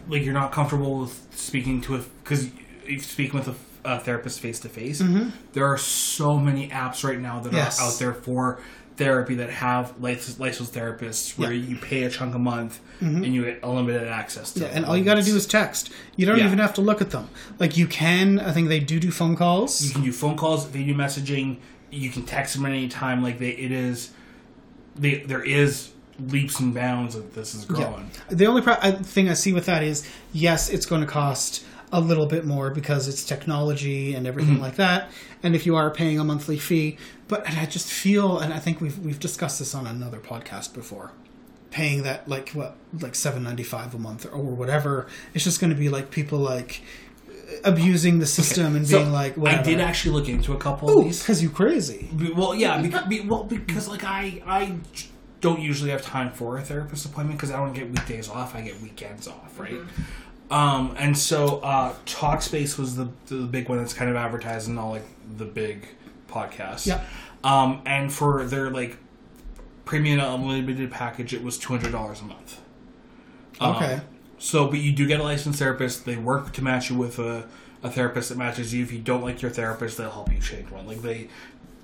like you're not comfortable with speaking to a because speaking with a, a therapist face to face, there are so many apps right now that Mm-hmm. Yes. are out there for therapy that have licensed, licensed therapists where Yeah. Mm-hmm. you pay a chunk a month and you get unlimited access to. Yeah, and all you got to do is text. You don't Yeah. even have to look at them. Like you can, I think they do do phone calls. You can do phone calls, video messaging. You can text them at any time. Like they, it is, they, there is leaps and bounds that this is growing. The only pro- thing I see with that is, yes, it's going to cost a little bit more because it's technology and everything Mm-hmm. like that. And if you are paying a monthly fee, but and I just feel, and I think we've we've discussed this on another podcast before, paying that like what like seven ninety five a month or whatever, it's just going to be like people like abusing the system and So, being like, whatever. I did actually look into a couple of these. because you're crazy. Well, yeah, because, be, well, because like I I don't usually have time for a therapist appointment because I don't get weekdays off. I get weekends off, right? Um, and so uh, Talkspace was the the big one that's kind of advertised in all like the big podcasts. Yeah. Um, and for their like premium unlimited package, it was two hundred dollars a month. Um, Okay. So, but you do get a licensed therapist. They work to match you with a, a therapist that matches you. If you don't like your therapist, they'll help you change one. Like they,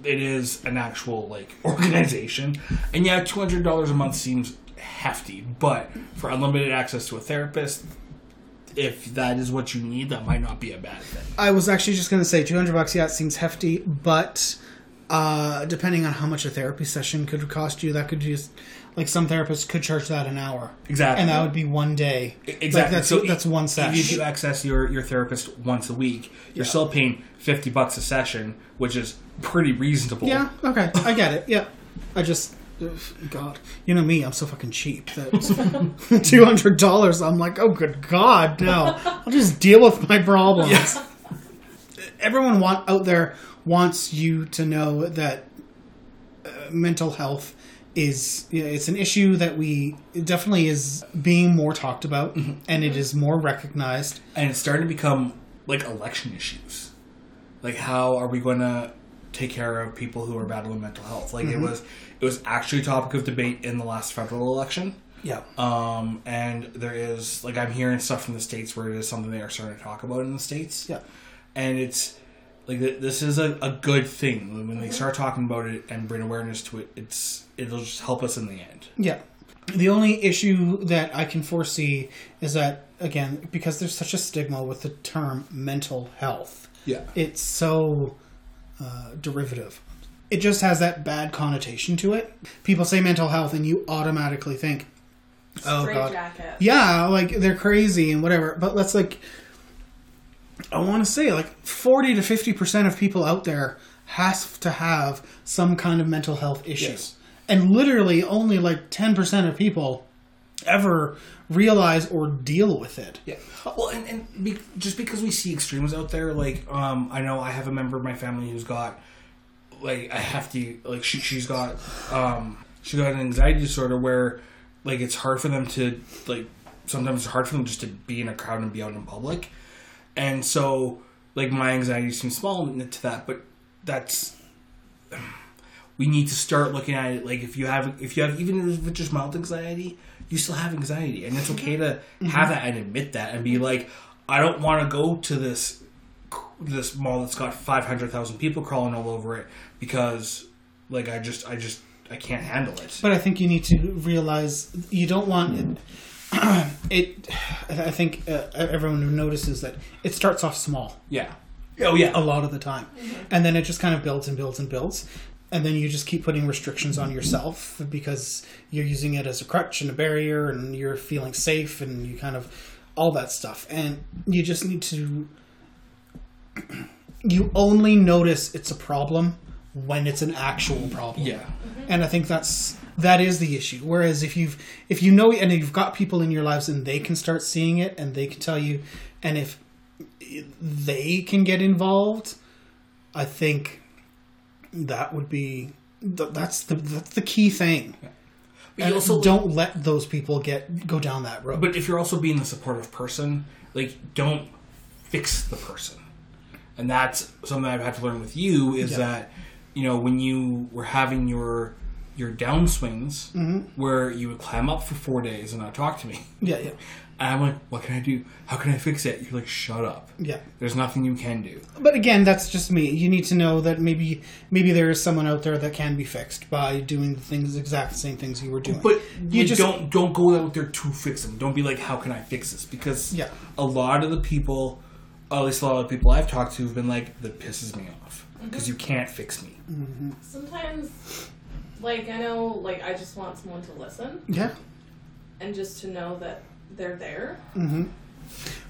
it is an actual like organization. And yeah, two hundred dollars a month seems hefty, but for unlimited access to a therapist, if that is what you need, that might not be a bad thing. I was actually just going to say 200 bucks. Yeah, it seems hefty, but uh, depending on how much a therapy session could cost you, that could just like some therapists could charge that an hour, Exactly. and that would be one day. Exactly. Like, that's so that's one If session. you do access your, your therapist once a week, you're Yeah. still paying fifty bucks a session, which is pretty reasonable. Yeah. Okay. I get it. Yeah. I just. God, you know me. I'm so fucking cheap that two hundred dollars. I'm like, oh, good God, no! I'll just deal with my problems. Yes. everyone want out there wants you to know that uh, mental health is you know, it's an issue that we it definitely is being more talked about and it is more recognized and it's starting to become like election issues. Like, how are we going to take care of people who are battling mental health? Like, Mm-hmm. it was it was actually a topic of debate in the last federal election. yeah Um, and there is like I'm hearing stuff from the states where it is something they are starting to talk about in the states. yeah and it's like this is a, a good thing when they start talking about it and bring awareness to it. It's it'll just help us in the end. yeah the only issue that i can foresee is that again because there's such a stigma with the term mental health Yeah. it's so uh, derivative it just has that bad connotation to it. People say mental health, and you automatically think, oh Straight god, jacket. yeah, like they're crazy and whatever. But let's like, I want to say like forty to fifty percent of people out there has to have some kind of mental health issues, Yes. and literally only like ten percent of people ever realize or deal with it. Yeah. Well, and, and be, just because we see extremes out there, like um, I know I have a member of my family who's got like I have to like she she's got um, she got an anxiety disorder where like it's hard for them to like sometimes it's hard for them just to be in a crowd and be out in public, and so like my anxiety seems small to that, but that's we need to start looking at it like if you have if you have even if it's just mild anxiety you still have anxiety. And it's okay to have that and admit that and be like i don't want to go to this this mall that's got 500000 people crawling all over it because like i just i just i can't handle it But I think you need to realize you don't want it. it I think uh, everyone notices that it starts off small. yeah oh yeah a lot of the time. And then it just kind of builds and builds and builds. And then you just keep putting restrictions on yourself because you're using it as a crutch and a barrier and you're feeling safe and you kind of all that stuff. And you just need to you only notice it's a problem when it's an actual problem. yeah mm-hmm. And I think that's that is the issue. Whereas if you've if you know and you've got people in your lives and they can start seeing it and they can tell you and if they can get involved, I think that would be that's the that's the key thing. but And you also don't let those people get go down that road. But if you're also being the supportive person, like don't fix the person. And that's something I've had to learn with you is Yeah. that you know when you were having your your downswings Mm-hmm. where you would climb up for four days and not talk to me, yeah, yeah, and I'm like, what can I do? How can I fix it? You're like, shut up. yeah. There's nothing you can do. But again, that's just me. You need to know that maybe maybe there is someone out there that can be fixed by doing the things exact same things you were doing. But you you just don't don't go out there to fix them. Don't be like, how can I fix this? Because Yeah. a lot of the people, at least a lot of people I've talked to, have been like, that pisses me off mm-hmm. because you can't fix me. Mm-hmm. Sometimes, like I know, like I just want someone to listen yeah. and just to know that they're there. Mm-hmm.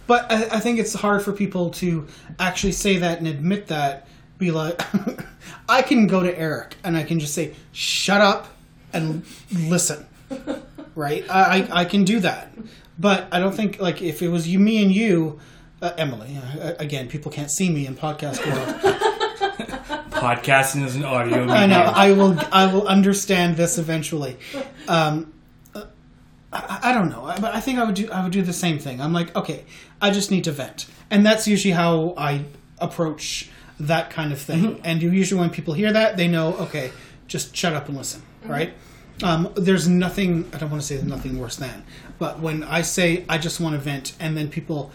But I, I think it's hard for people to actually say that and admit that. Be like, I can go to Eric and I can just say, "Shut up and listen." right? I, I I can do that, but I don't think like if it was you, me, and you, uh, Emily. Uh, again, people can't see me in podcast world. Podcasting is an audio medium. I know. I will. I will understand this eventually. Um, uh, I, I don't know, but I think I would do. I would do the same thing. I'm like, okay, I just need to vent, and that's usually how I approach that kind of thing. And usually, when people hear that, they know, okay, just shut up and listen, right? Um, there's nothing. I don't want to say there's nothing worse than, but when I say I just want to vent, and then people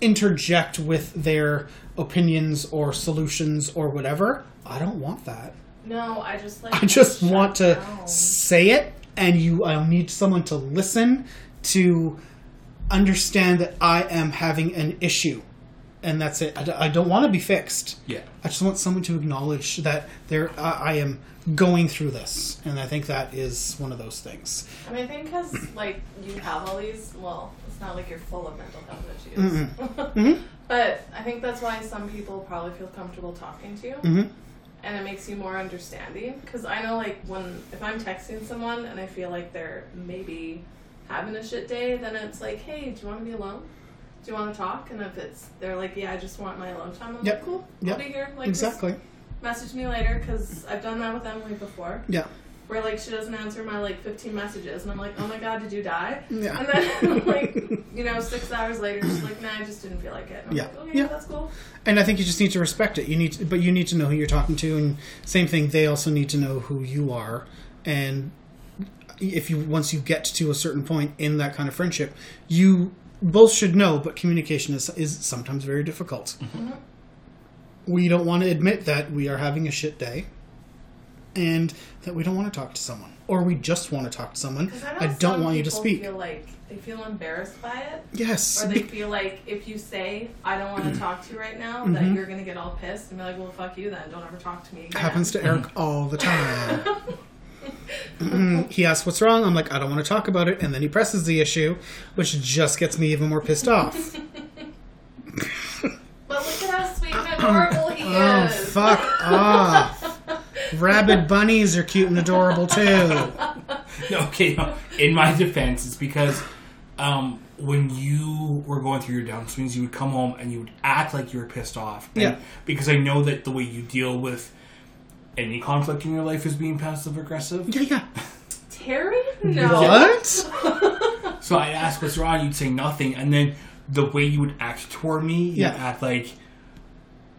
interject with their opinions or solutions or whatever, I don't want that. No, I just like. I just want to down. say it, and you. I need someone to listen to understand that I am having an issue, and that's it. I, d- I don't want to be fixed. Yeah. I just want someone to acknowledge that there I, I am going through this, and I think that is one of those things. I mean, I think because like you have all these. Well, it's not like you're full of mental health issues. Mm-hmm. But I think that's why some people probably feel comfortable talking to you. Mhm. And it makes you more understanding. Because I know, like, when if I'm texting someone and I feel like they're maybe having a shit day, then it's like, hey, do you want to be alone? Do you want to talk? And if it's they're like, yeah, I just want my alone time. I'm Yep. like, cool. Yep. I'll be here. Like, Exactly. Message me later because I've done that with Emily before. Yeah. Where like she doesn't answer my like 15 messages, and I'm like, oh my god, did you die? Yeah. And then like you know six hours later, she's like, nah, I just didn't feel like it. And I'm Yeah. like, okay, Yeah. that's cool. And I think you just need to respect it. You need, to, but you need to know who you're talking to, and same thing. They also need to know who you are, and if you once you get to a certain point in that kind of friendship, you both should know. But communication is is sometimes very difficult. We don't want to admit that we are having a shit day, and that we don't want to talk to someone, or we just want to talk to someone. I, don't want you to speak. Feel like they feel embarrassed by it, Yes. or they feel like if you say "I don't want to talk to you right now," that Mhm. you're gonna get all pissed and be like, "Well, fuck you then. Don't ever talk to me again." happens to Eric all the time. He asks what's wrong. I'm like, I don't want to talk about it, and then he presses the issue, which just gets me even more pissed off. But look at how sweet and adorable he Oh, is. Oh, fuck off! Rabid bunnies are cute and adorable too. No, okay, no. In my defense, it's because um, when you were going through your downswings, you would come home and you would act like you were pissed off. And Yeah. Because I know that the way you deal with any conflict in your life is being passive aggressive. Yeah, yeah. Terry? No. What? So I'd ask what's wrong, you'd say nothing, and then the way you would act toward me, you'd Yeah. act like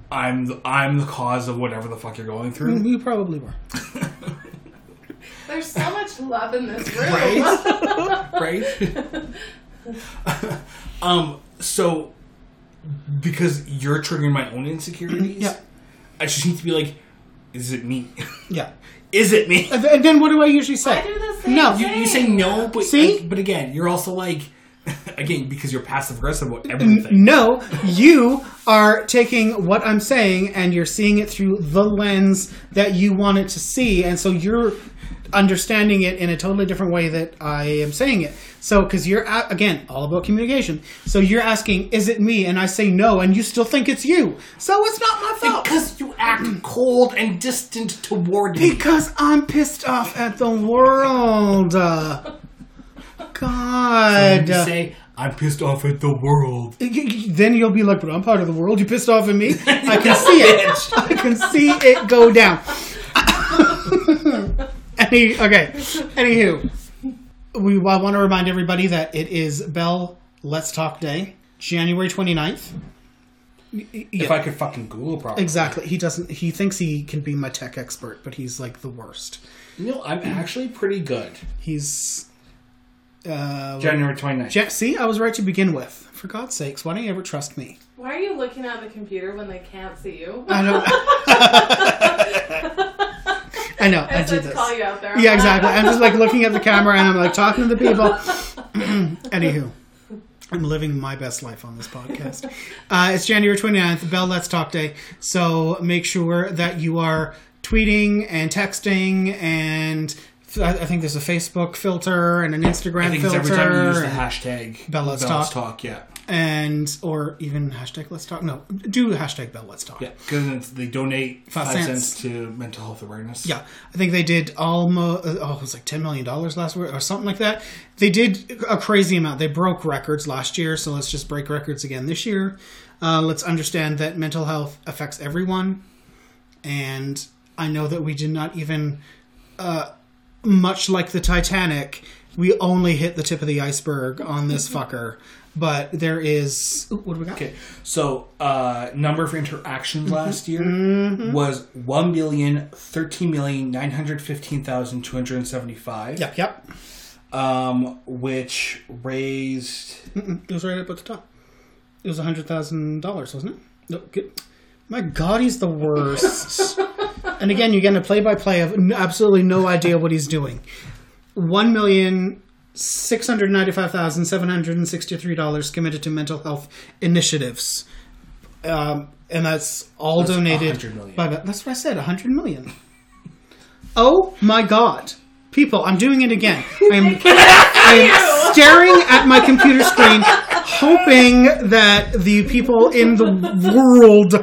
I'm the, I'm the cause of whatever the fuck you're going through. You probably were. There's so much love in this room. right? um, so because you're triggering my own insecurities, Yeah. I just need to be like, is it me? Yeah. is it me? And and then what do I usually I say? do the same No. You, thing. you say no, but See? but again, you're also like, again, because you're passive aggressive about everything. No, you are taking what I'm saying and you're seeing it through the lens that you want it to see, and so you're understanding it in a totally different way that I am saying it. So, because you're again all about communication. So you're asking, "Is it me?" And I say no, and you still think it's you. So it's not my fault. Because you act cold and distant toward me. Because I'm pissed off at the world. Uh, God. You say I'm pissed off at the world. then you'll be like, but I'm part of the world. You pissed off at me? I can see it. I can see it go down. Any, okay. Anywho, we I want to remind everybody that it is Bell Let's Talk Day, January 29th. Y- y- If yeah, I could fucking Google properly. exactly. He doesn't. He thinks he can be my tech expert, but he's like the worst. You know, I'm actually pretty good. He's. Uh, January 29th. Ja- see, I was right to begin with. For God's sakes, why don't you ever trust me? Why are you looking at the computer when they can't see you? I don't know. I know. I I do said this. call you out there. Yeah, exactly. I'm just like looking at the camera and I'm like talking to the people. Anywho, I'm living my best life on this podcast. Uh, it's January 29th, Bell Let's Talk Day. So make sure that you are tweeting and texting and I I think there's a Facebook filter and an Instagram I think it's filter. every time you use the and- hashtag Bell Let's Talk. yeah. And or even hashtag let's talk no do hashtag bell let's talk Yeah, because they donate Five five, cents. cents. to mental health awareness. Yeah, I think they did almost. Oh, it was like ten million dollars last year or something like that. They did a crazy amount. They broke records last year, so let's just break records again this year. Uh, let's understand that mental health affects everyone, and I know that we did not even, uh, much like the Titanic, we only hit the tip of the iceberg on this fucker. But there is ooh, what do we got? Okay, so uh, number of interactions last year Mm-hmm. was one billion thirteen million nine hundred fifteen thousand two hundred seventy five. Yep, yep. Um, which raised Mm-mm, It was right up at the top. It was a hundred thousand dollars, wasn't it? No, good. My God, he's the worst. and again, you're getting a play-by-play of absolutely no idea what he's doing. One million six hundred ninety-five thousand seven hundred and sixty-three dollars committed to mental health initiatives, um, and that's all That's donated 100 million. by. That's what I said. A hundred million. Oh my God. People, I'm doing it again. I'm, I'm staring at my computer screen, hoping that the people in the world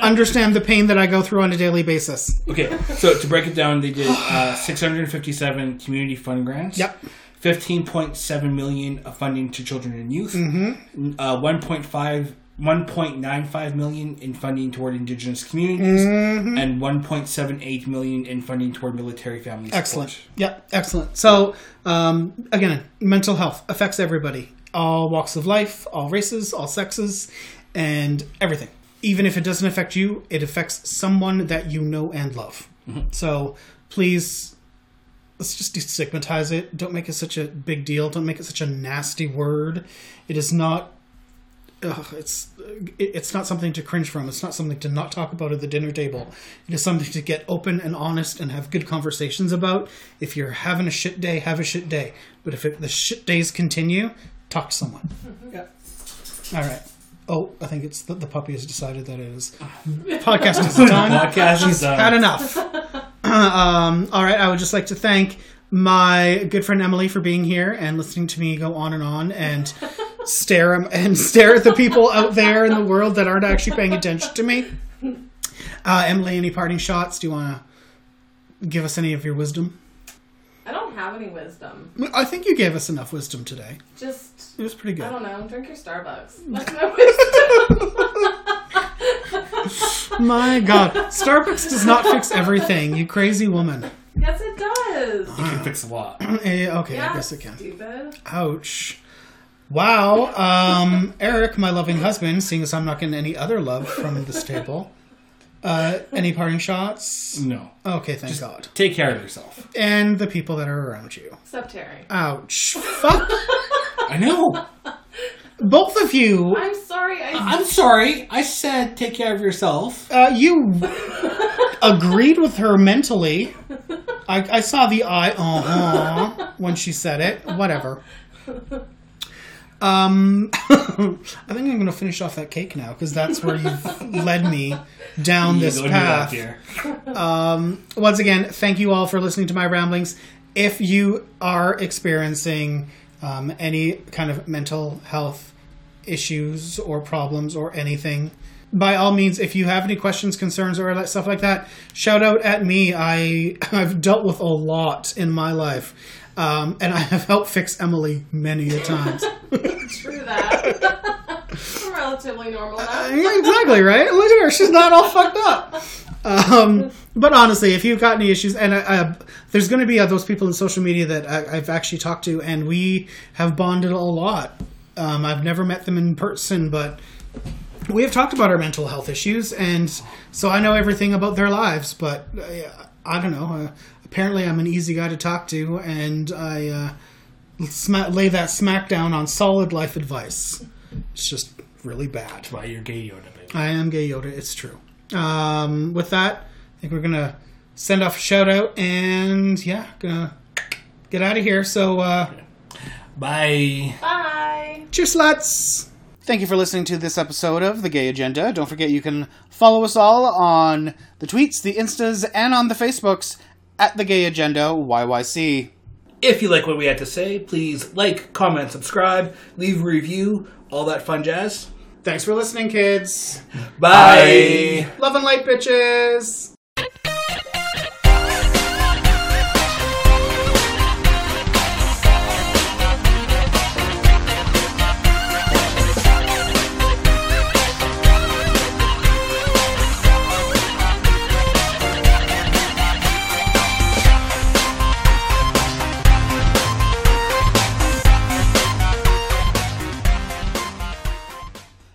understand the pain that I go through on a daily basis. okay. So to break it down, they did uh, six hundred fifty seven community fund grants. Yep. Fifteen point seven million of funding to children and youth. Mm-hmm. Uh, one point five. 1.95 million in funding toward indigenous communities Mm-hmm. and 1.78 million in funding toward military support. Excellent. Yep, excellent. So, um, again, mental health affects everybody, all walks of life, all races, all sexes, and everything. Even if it doesn't affect you, it affects someone that you know and love. So, please, let's just destigmatize it. Don't make it such a big deal. Don't make it such a nasty word. It is not. ugh, it's it's not something to cringe from. It's not something to not talk about at the dinner table. It is something to get open and honest and have good conversations about. If you're having a shit day, have a shit day. But if it, the shit days continue, talk to someone. Yeah. All right. Oh, I think it's the, the puppy has decided that it is. Podcast is done. Podcast is done. Had enough. um, all right. I would just like to thank my good friend Emily for being here and listening to me go on and on and stare and stare at the people out there in the world that aren't actually paying attention to me. Uh, Emily, any parting shots? Do you want to give us any of your wisdom? I don't have any wisdom. I think you gave us enough wisdom today. Just It was pretty good. I don't know. Drink your Starbucks. That's my wisdom. My God, Starbucks does not fix everything. You crazy woman. yes, it does. You can fix a lot. Eh, okay, Yeah, I guess it can. Stupid. Ouch. Wow. Um, Eric, my loving husband, seeing as I'm not getting any other love from this table. Uh, any parting shots? No. Okay, thank God. Take care of yourself. And the people that are around you. Except Terry. Ouch. Fuck. I know. Both of you. I'm sorry. I I'm sorry. I said take care of yourself. Uh, you agreed with her mentally. I, I saw the eye, uh huh, when she said it. Whatever. Um, I think I'm going to finish off that cake now because that's where you've led me down this Don't do that, path. Once again, thank you all for listening to my ramblings. If you are experiencing um, any kind of mental health issues or problems or anything, by all means, if you have any questions, concerns, or stuff like that, shout out at me. I I've dealt with a lot in my life, um, and I have helped fix Emily many a times. True that. Relatively normal now. Yeah, exactly right. Look at her; she's not all fucked up. Um, but honestly, if you've got any issues, and uh, uh, there's going to be uh, those people in social media that I, I've actually talked to, and we have bonded a lot. Um, I've never met them in person, but we have talked about our mental health issues, and so I know everything about their lives. But uh, I don't know. Uh, apparently, I'm an easy guy to talk to, and I uh, sma- lay that smack down on solid life advice. It's just really bad. Why you're gay Yoda, baby. I am gay Yoda. It's true. Um, with that, I think we're gonna send off a shout out and yeah, gonna get out of here. So uh, Bye. Bye. cheers, sluts. Thank you for listening to this episode of The Gay Agenda. Don't forget you can follow us all on the tweets, the instas, and on the Facebooks at The Gay Agenda YYC. If you like what we had to say, please like, comment, subscribe, leave a review, all that fun jazz. Thanks for listening, kids. Bye. Love and light, bitches.